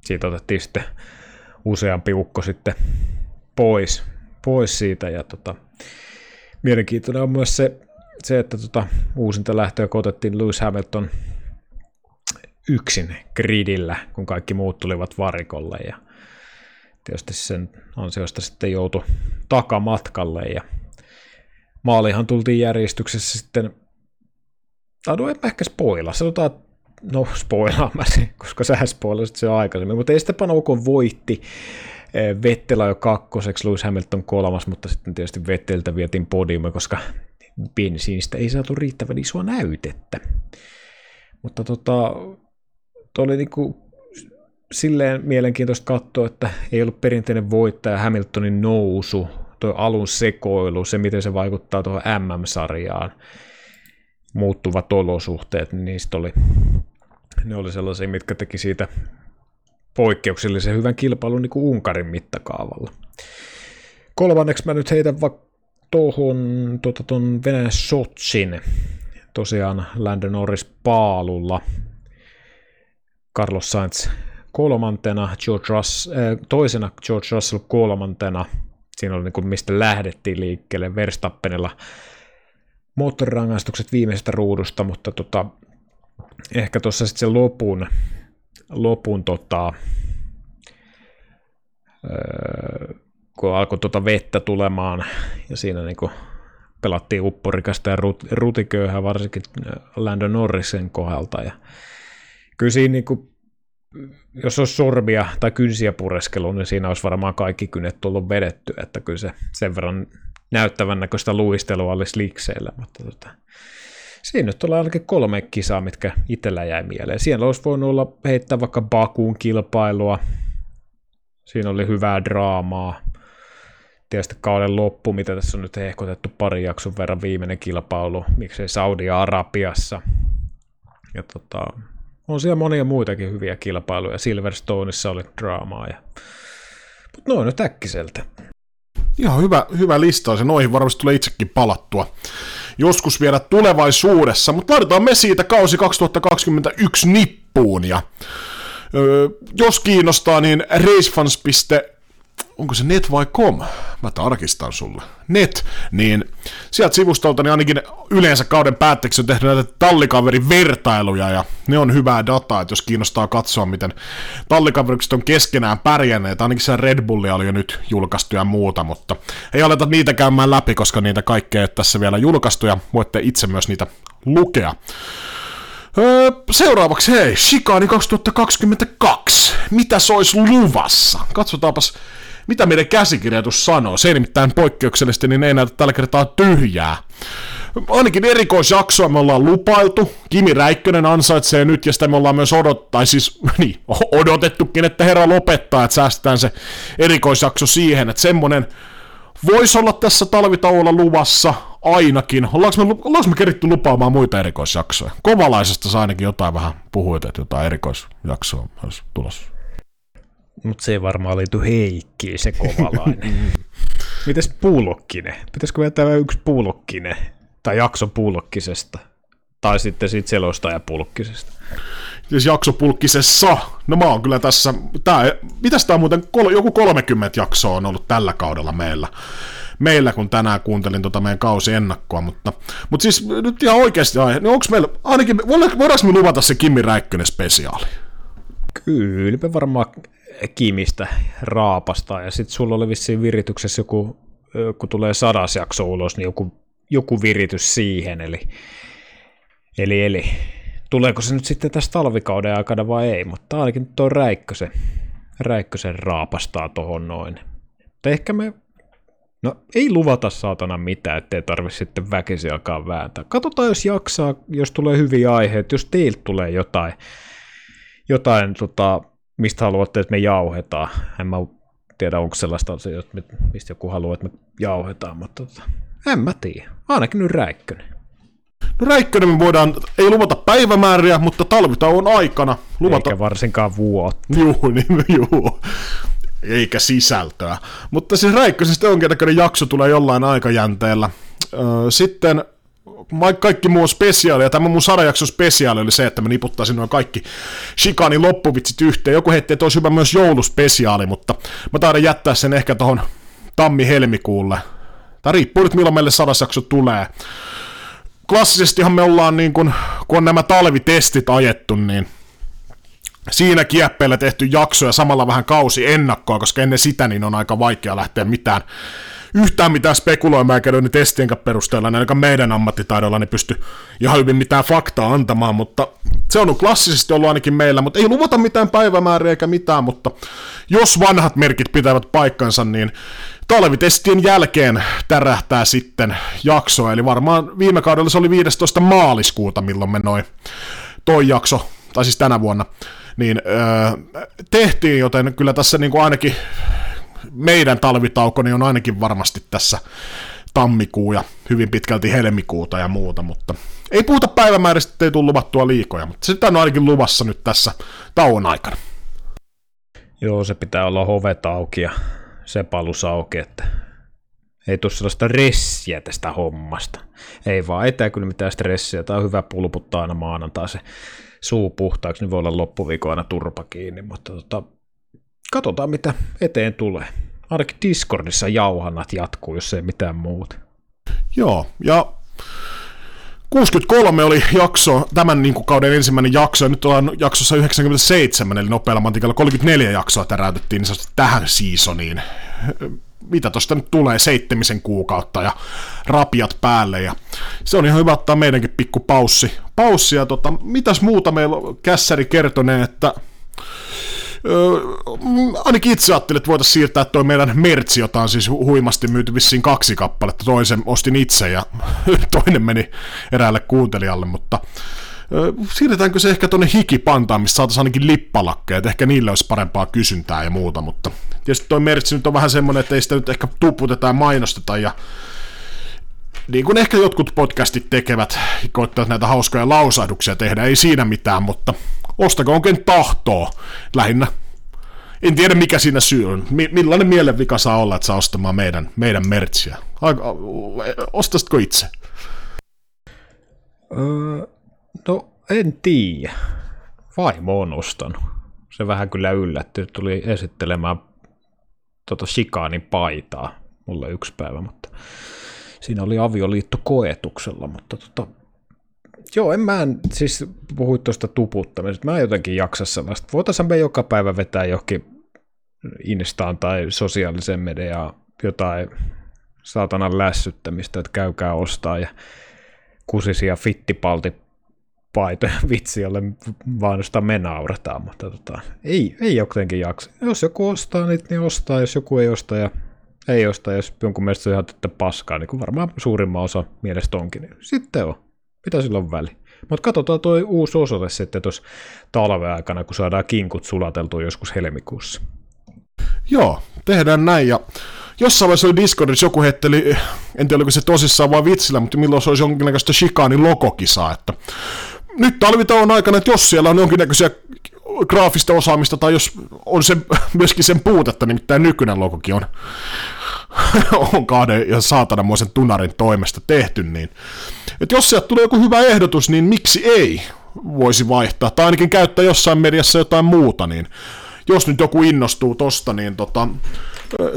siitä otettiin sitten useampi ukko sitten pois, pois siitä. Ja tota, mielenkiintoinen on myös se, se että tota, uusinta lähtöä otettiin Lewis Hamilton yksin gridillä, kun kaikki muut tulivat varikolle ja tietysti sen ansiosta sitten joutui takamatkalle ja maalihan tultiin järjestyksessä sitten, tai no ehkä spoila, sanotaan, no se, [LAUGHS] koska sä spoilasit se aikaisemmin, mutta Esteban Ocon voitti eh, Vettelä jo kakkoseksi, Lewis Hamilton kolmas, mutta sitten tietysti Vetteltä vietiin podiumme, koska bensiinistä ei saatu riittävän isoa näytettä. Mutta tota, oli niinku silleen mielenkiintoista katsoa, että ei ollut perinteinen voittaja Hamiltonin nousu, tuo alun sekoilu, se miten se vaikuttaa tuohon MM-sarjaan, muuttuvat olosuhteet, niin niistä oli ne oli sellaisia, mitkä teki siitä poikkeuksellisen hyvän kilpailun niin kuin Unkarin mittakaavalla. Kolmanneksi mä nyt heitän vaikka tuohon tuota, Venäjän Sotsin, tosiaan Landon Norris paalulla, Carlos Sainz kolmantena, George Russell, äh, toisena George Russell kolmantena, siinä oli niin kuin mistä lähdettiin liikkeelle Verstappenilla. Moottorirangaistukset viimeisestä ruudusta, mutta tota, ehkä tuossa sitten se lopun, lopun tota, öö, kun alkoi tuota vettä tulemaan ja siinä niin kuin pelattiin upporikasta ja rut, rutiköyhää varsinkin Landon Norrisen kohdalta ja kyllä siinä niin kuin, jos olisi sormia tai kynsiä pureskelu, niin siinä olisi varmaan kaikki kynet tullut vedetty, että kyllä se sen verran näyttävän näköistä luistelua olisi likseillä, mutta tota, siinä nyt tulee ainakin kolme kisaa, mitkä itsellä jäi mieleen. Siellä olisi voinut olla heittää vaikka Bakuun kilpailua. Siinä oli hyvää draamaa. Tietysti kauden loppu, mitä tässä on nyt hehkotettu pari jakson verran viimeinen kilpailu, miksei Saudi-Arabiassa. Ja tota, on siellä monia muitakin hyviä kilpailuja. Silverstoneissa oli draamaa. Ja... Mutta noin nyt äkkiseltä. Ihan hyvä, hyvä listaus ja noihin varmasti tulee itsekin palattua joskus vielä tulevaisuudessa, mutta laitetaan me siitä kausi 2021 nippuun ja öö, jos kiinnostaa, niin racefans onko se net vai com? Mä tarkistan sulle. Net, niin sieltä sivustolta niin ainakin yleensä kauden päätteeksi on tehnyt näitä tallikaverin vertailuja, ja ne on hyvää dataa, että jos kiinnostaa katsoa, miten tallikaverikset on keskenään pärjänneet, ainakin se Red Bullia oli jo nyt julkaistu ja muuta, mutta ei aleta niitä käymään läpi, koska niitä kaikkea ei tässä vielä julkaistu, ja voitte itse myös niitä lukea. Öö, seuraavaksi hei, Shikani 2022. Mitä se olisi luvassa? Katsotaanpas mitä meidän käsikirjoitus sanoo. Se ei nimittäin poikkeuksellisesti, niin ei näytä tällä kertaa tyhjää. Ainakin erikoisjaksoa me ollaan lupailtu. Kimi Räikkönen ansaitsee nyt, ja sitä me ollaan myös odot, tai siis, [LAUGHS] niin, odotettukin, että herra lopettaa, että säästetään se erikoisjakso siihen, että semmonen voisi olla tässä talvitauolla luvassa ainakin. Ollaanko me, ollaanko me keritty lupaamaan muita erikoisjaksoja? Kovalaisesta saa ainakin jotain vähän puhuit, että jotain erikoisjaksoa olisi tulossa. Mutta se ei varmaan liity Heikkiin, se kovalainen. [LAUGHS] Mites Puulokkinen? Pitäisikö vetää yksi Puulokkinen? Tai jakso Puulokkisesta? Tai sitten siitä selostaja Pulkkisesta? Siis jakso Pulkkisessa. No mä oon kyllä tässä, tää, mitäs tää muuten, kol, joku 30 jaksoa on ollut tällä kaudella meillä meillä, kun tänään kuuntelin tota meidän kausi ennakkoa, mutta, mutta siis nyt ihan oikeasti, niin onko meillä, ainakin, voidaanko me luvata se Kimi Räikkönen spesiaali? Kyllä, me varmaan Kimistä raapastaa, ja sitten sulla oli vissiin virityksessä joku, kun tulee sadas jakso ulos, niin joku, joku viritys siihen, eli, eli, eli tuleeko se nyt sitten tässä talvikauden aikana vai ei, mutta ainakin tuo Räikkösen, Räikkösen raapastaa tuohon noin. Mutta ehkä me No ei luvata saatana mitään, ettei tarvitse sitten väkisi alkaa vääntää. Katsotaan, jos jaksaa, jos tulee hyviä aiheita, jos teiltä tulee jotain, jotain tota, mistä haluatte, että me jauhetaan. En mä tiedä, onko sellaista asiaa, mistä joku haluaa, että me jauhetaan, mutta tota, en mä tiedä. Ainakin nyt Räikkönen. No Räikkönen me voidaan, ei luvata päivämääriä, mutta talvitauon aikana luvata... Eikä varsinkaan vuotta. Juu, niin juu eikä sisältöä. Mutta siis Räikkösestä jonkinnäköinen jakso tulee jollain aikajänteellä. Sitten kaikki muu spesiaali, ja tämä mun sadajakson spesiaali oli se, että mä niputtaisin noin kaikki Shikanin loppuvitsit yhteen. Joku heitti, että olisi hyvä myös jouluspesiaali, mutta mä taidan jättää sen ehkä tuohon tammi-helmikuulle. Tai riippuu nyt milloin meille sadasjakso tulee. Klassisestihan me ollaan niin kun, kun on nämä talvitestit ajettu, niin siinä kieppeillä tehty jakso ja samalla vähän kausi ennakkoa, koska ennen sitä niin on aika vaikea lähteä mitään yhtään mitään spekuloimaan eikä ne testien perusteella, niin ainakaan meidän ammattitaidolla niin pysty ihan hyvin mitään faktaa antamaan, mutta se on klassisesti ollut ainakin meillä, mutta ei luvata mitään päivämääriä eikä mitään, mutta jos vanhat merkit pitävät paikkansa, niin talvitestien jälkeen tärähtää sitten jakso, eli varmaan viime kaudella se oli 15. maaliskuuta, milloin me noin toi jakso, tai siis tänä vuonna, niin öö, tehtiin, joten kyllä tässä niin kuin ainakin meidän talvitauko niin on ainakin varmasti tässä tammikuu ja hyvin pitkälti helmikuuta ja muuta, mutta ei puhuta päivämääristä, ei tule luvattua liikoja, mutta sitä on ainakin luvassa nyt tässä tauon aikana. Joo, se pitää olla hovet auki ja sepalus auki, että ei tule sellaista ressiä tästä hommasta. Ei vaan, ei tämä kyllä mitään stressiä, tämä on hyvä pulputtaa aina maanantai se suu puhtaaksi, niin voi olla loppuviikon aina turpa kiinni, mutta tota, katsotaan mitä eteen tulee. Ainakin Discordissa jauhannat jatkuu, jos ei mitään muuta. Joo, ja 63 oli jakso, tämän niin kuin kauden ensimmäinen jakso, ja nyt ollaan jaksossa 97, eli nopealla mantikalla 34 jaksoa täräytettiin niin tähän seasoniin mitä tosta nyt tulee, seitsemisen kuukautta ja rapiat päälle ja se on ihan hyvä ottaa meidänkin pikku paussi. paussi ja tota, mitäs muuta meillä kässäri kertoneen, että Öö, ainakin itse ajattelin, että voitaisiin siirtää tuo meidän mertsi, jota on siis huimasti myyty vissiin kaksi kappaletta. Toisen ostin itse ja [LAUGHS] toinen meni eräälle kuuntelijalle, mutta siirretäänkö se ehkä tuonne hikipantaan, missä saataisiin ainakin lippalakkeja, että ehkä niille olisi parempaa kysyntää ja muuta, mutta Tietysti toi mertsi nyt on vähän semmoinen, että ei sitä nyt ehkä tuputeta ja mainosteta ja niin kuin ehkä jotkut podcastit tekevät, koittavat näitä hauskoja lausahduksia tehdä, ei siinä mitään, mutta ostako onkin tahtoo lähinnä. En tiedä mikä siinä syy on. Millainen mielenvika saa olla, että saa ostamaan meidän, meidän mertsiä? Ostaisitko itse? Öö, no en tiedä. Vaimo on ostanut. Se vähän kyllä yllätty. Tuli esittelemään tota Shikaanin paitaa mulle yksi päivä, mutta siinä oli avioliitto koetuksella, mutta tota, joo, en mä, siis puhuit tuosta tuputtamisesta, mä en jotenkin jaksa sellaista. Voitaisiin me joka päivä vetää johonkin Instaan tai sosiaaliseen mediaan jotain saatanan lässyttämistä, että käykää ostaa ja kusisia fittipalti paito [LAUGHS] vitsi, jolle vaan sitä me naurataan, mutta tota, ei, ei jotenkin jaksa. Jos joku ostaa niitä, niin ostaa, jos joku ei osta ja ei osta, jos jonkun mielestä se on ihan paskaa, niin kuin varmaan suurimman osa mielestä onkin, niin sitten on. Mitä sillä on väli? Mutta katsotaan tuo uusi osoite sitten tuossa talven aikana, kun saadaan kinkut sulateltua joskus helmikuussa. Joo, tehdään näin ja jossain vaiheessa oli Discordissa joku heitteli, en tiedä oliko se tosissaan vai vitsillä, mutta milloin se olisi jonkinlaista shikaanin logokisaa, että nyt talvitauon aikana, että jos siellä on jonkinnäköisiä graafista osaamista, tai jos on se, [LAUGHS] myöskin sen puutetta, nimittäin nykyinen logokin on, [LAUGHS] on kahden ja saatananmoisen tunarin toimesta tehty, niin että jos sieltä tulee joku hyvä ehdotus, niin miksi ei voisi vaihtaa, tai ainakin käyttää jossain mediassa jotain muuta, niin jos nyt joku innostuu tosta, niin tota,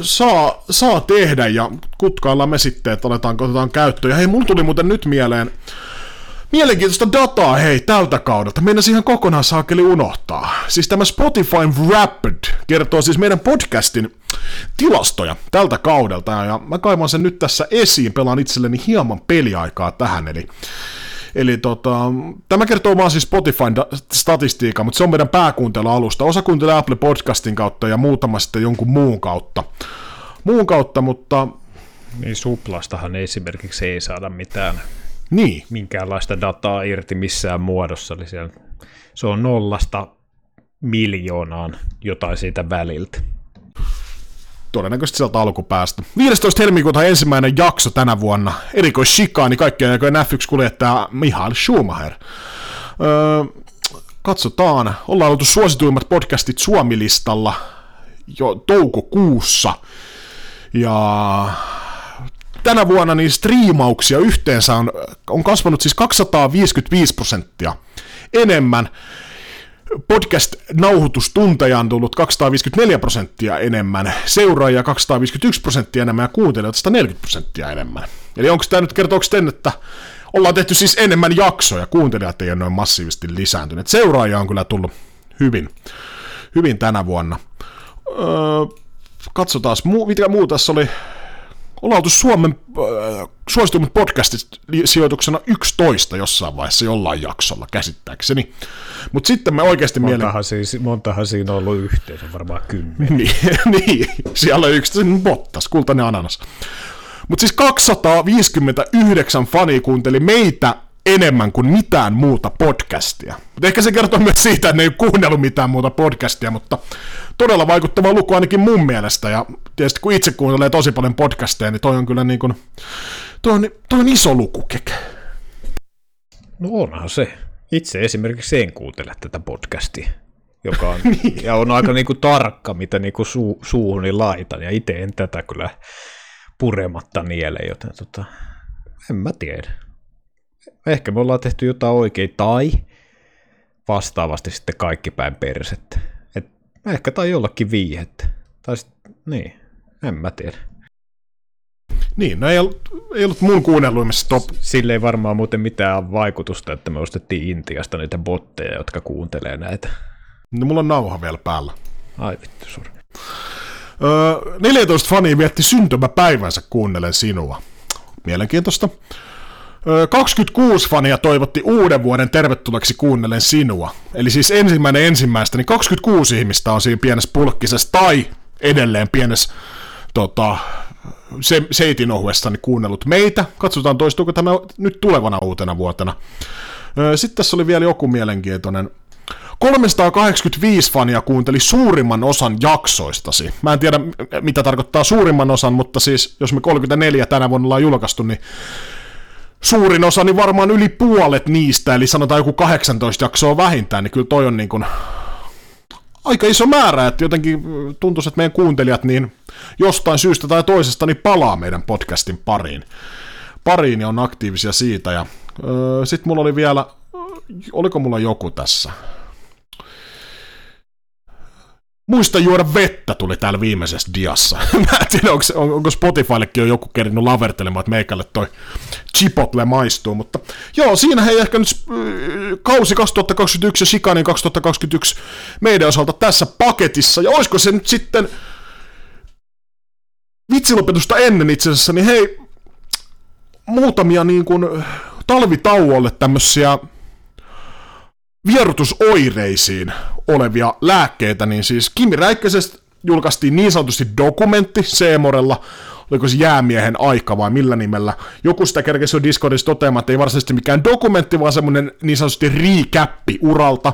saa, saa tehdä ja kutkaillaan me sitten, että oletaanko otetaan käyttöön. Ja hei, mun tuli muuten nyt mieleen, Mielenkiintoista dataa, hei, tältä kaudelta. Meidän ihan kokonaan saakeli unohtaa. Siis tämä Spotify Rapid kertoo siis meidän podcastin tilastoja tältä kaudelta, ja mä kaivan sen nyt tässä esiin, pelaan itselleni hieman peliaikaa tähän, eli Eli tota, tämä kertoo vaan siis Spotifyn statistiikkaa, mutta se on meidän pääkuuntelualusta. Osa kuuntelee Apple Podcastin kautta ja muutama sitten jonkun muun kautta. Muun kautta, mutta... Niin Suplastahan esimerkiksi ei saada mitään niin. minkäänlaista dataa irti missään muodossa. Eli siellä, se on nollasta miljoonaan jotain siitä väliltä. Todennäköisesti sieltä alkupäästä. 15. helmikuuta ensimmäinen jakso tänä vuonna. Erikois shikaani kaikkien aikojen F1-kuljettaja Mihail Schumacher. Öö, katsotaan. Ollaan oltu suosituimmat podcastit Suomi-listalla jo toukokuussa. Ja tänä vuonna niin striimauksia yhteensä on, on kasvanut siis 255 prosenttia enemmän. Podcast-nauhoitustunteja on tullut 254 prosenttia enemmän, seuraajia 251 prosenttia enemmän ja kuuntelijoita 140 prosenttia enemmän. Eli onko tämä nyt, kertooko ten, että ollaan tehty siis enemmän jaksoja, kuuntelijat ei ole noin massiivisesti lisääntyneet. Seuraajia on kyllä tullut hyvin, hyvin tänä vuonna. Öö, katsotaan, mitä muu tässä oli ollaan oltu Suomen äh, suositummat podcastit sijoituksena 11 jossain vaiheessa jollain jaksolla, käsittääkseni. Mutta sitten me oikeasti montahan, mielen... siis, montahan siinä on ollut yhteensä, varmaan kymmenen. niin, [LAUGHS] niin, siellä on yksi Bottas, kultainen ananas. Mutta siis 259 fani kuunteli meitä enemmän kuin mitään muuta podcastia. Mutta ehkä se kertoo myös siitä, että ne ei kuunnellut mitään muuta podcastia, mutta todella vaikuttava luku ainakin mun mielestä. Ja tietysti kun itse kuuntelee tosi paljon podcasteja, niin toi on kyllä niin kuin, toi on, toi on iso luku, keke. No onhan se. Itse esimerkiksi en kuuntele tätä podcastia, joka on, [LAUGHS] niin. ja on aika niin kuin tarkka, mitä niin kuin suu, suuhuni laitan, ja itse en tätä kyllä purematta niele, joten tota, en mä tiedä. Ehkä me ollaan tehty jotain oikein, tai vastaavasti sitten kaikki päin persettä. Ehkä tai jollakin viihettä. Tai sit, niin, en mä tiedä. Niin, no ei ollut, ei ollut mun kuunnelluimmissa top. Sille ei varmaan muuten mitään vaikutusta, että me ostettiin Intiasta niitä botteja, jotka kuuntelee näitä. No mulla on nauha vielä päällä. Ai vittu, sorry. Öö, 14 fania vietti syntymäpäivänsä kuunnellen sinua. Mielenkiintoista. 26 fania toivotti uuden vuoden tervetulleeksi kuunnellen sinua. Eli siis ensimmäinen ensimmäistä, niin 26 ihmistä on siinä pienessä pulkkisessa tai edelleen pienessä tota, se, seitin ohuessa niin kuunnellut meitä. Katsotaan toistuuko tämä nyt tulevana uutena vuotena. Sitten tässä oli vielä joku mielenkiintoinen. 385 fania kuunteli suurimman osan jaksoistasi. Mä en tiedä, mitä tarkoittaa suurimman osan, mutta siis jos me 34 tänä vuonna ollaan julkaistu, niin suurin osa, niin varmaan yli puolet niistä, eli sanotaan joku 18 jaksoa vähintään, niin kyllä toi on niin kuin aika iso määrä, että jotenkin tuntuu, että meidän kuuntelijat niin jostain syystä tai toisesta niin palaa meidän podcastin pariin. Pariin on aktiivisia siitä. Ja sitten mulla oli vielä, oliko mulla joku tässä? Muista juoda vettä tuli täällä viimeisessä diassa. [LAUGHS] Mä en tiedä, onko, onko Spotifyllekin jo joku kerinyt lavertelemaan, että meikälle toi chipotle maistuu, mutta joo, siinä hei ehkä nyt äh, kausi 2021 ja Shikanin 2021 meidän osalta tässä paketissa, ja olisiko se nyt sitten vitsilopetusta ennen itse asiassa, niin hei, muutamia niin kuin talvitauolle tämmöisiä vierotusoireisiin olevia lääkkeitä, niin siis Kimi Räikkösestä julkaistiin niin sanotusti dokumentti Seemorella, oliko se jäämiehen aika vai millä nimellä. Joku sitä kerkesi jo Discordissa toteamaan, että ei varsinaisesti mikään dokumentti, vaan semmonen niin sanotusti riikäppi uralta.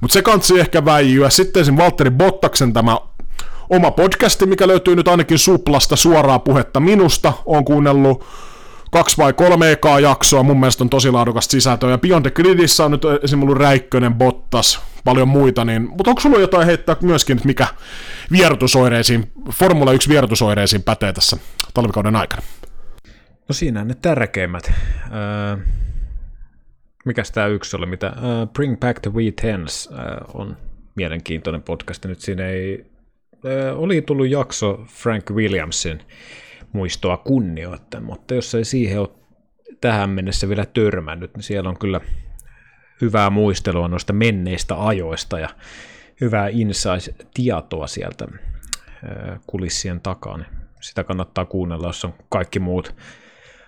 Mutta se kansi ehkä väijyä. Sitten sen Valtteri Bottaksen tämä oma podcasti, mikä löytyy nyt ainakin Suplasta suoraa puhetta minusta. on kuunnellut kaksi vai kolme ekaa jaksoa, mun mielestä on tosi laadukasta sisältöä, ja Beyond the Gridissä on nyt esimerkiksi ollut Räikkönen, Bottas, paljon muita, niin, mutta onko sulla jotain heittää myöskin, mikä vierotusoireisiin, Formula 1 vierotusoireisiin pätee tässä talvikauden aikana? No siinä ne tärkeimmät. Öö, mikäs tämä yksi oli, mitä uh, Bring Back the Tens uh, on mielenkiintoinen podcast. Nyt siinä ei, uh, oli tullut jakso Frank Williamsin muistoa kunnioittain, mutta jos ei siihen ole tähän mennessä vielä törmännyt, niin siellä on kyllä hyvää muistelua noista menneistä ajoista ja hyvää insight-tietoa sieltä kulissien takaa. Niin sitä kannattaa kuunnella, jos on kaikki muut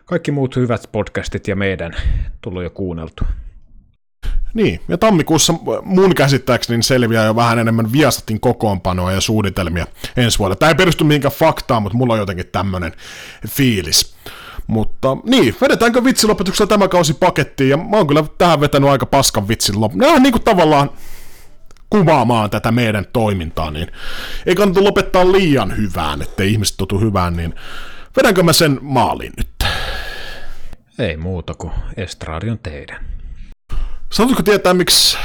kaikki muut hyvät podcastit ja meidän tullut jo kuunneltu. Niin, ja tammikuussa mun käsittääkseni selviää jo vähän enemmän Viasatin kokoonpanoa ja suunnitelmia ensi vuonna. Tämä ei perustu mihinkään faktaan, mutta mulla on jotenkin tämmönen fiilis. Mutta niin, vedetäänkö vitsilopetuksella tämä kausi pakettiin, ja mä oon kyllä tähän vetänyt aika paskan vitsin lop... Nämä on niin kuin tavallaan kuvaamaan tätä meidän toimintaa, niin ei kannata lopettaa liian hyvään, ettei ihmiset totu hyvään, niin vedänkö mä sen maaliin nyt? Ei muuta kuin estraadi on teidän. Saatko tietää, miksi,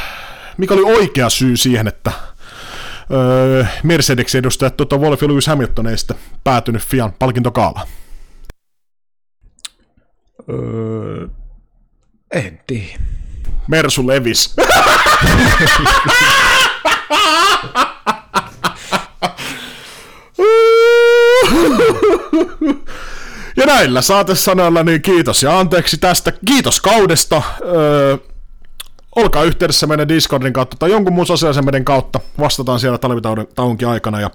mikä oli oikea syy siihen, että öö, Mercedeksen edustajat tuota Wolf ja Lewis Hamilton ei sitten päätynyt Fian palkintokaalaan? Öö, en tiedä. Mersu levis. Ja näillä saatesanoilla niin kiitos ja anteeksi tästä. Kiitos kaudesta. Öö, olkaa yhteydessä meidän Discordin kautta tai jonkun muun sosiaalisen meidän kautta. Vastataan siellä talvitaunkin aikana. Ja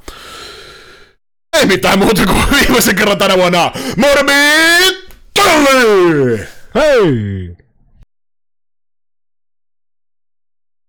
ei mitään muuta kuin viimeisen kerran tänä vuonna. Morbi! Hei!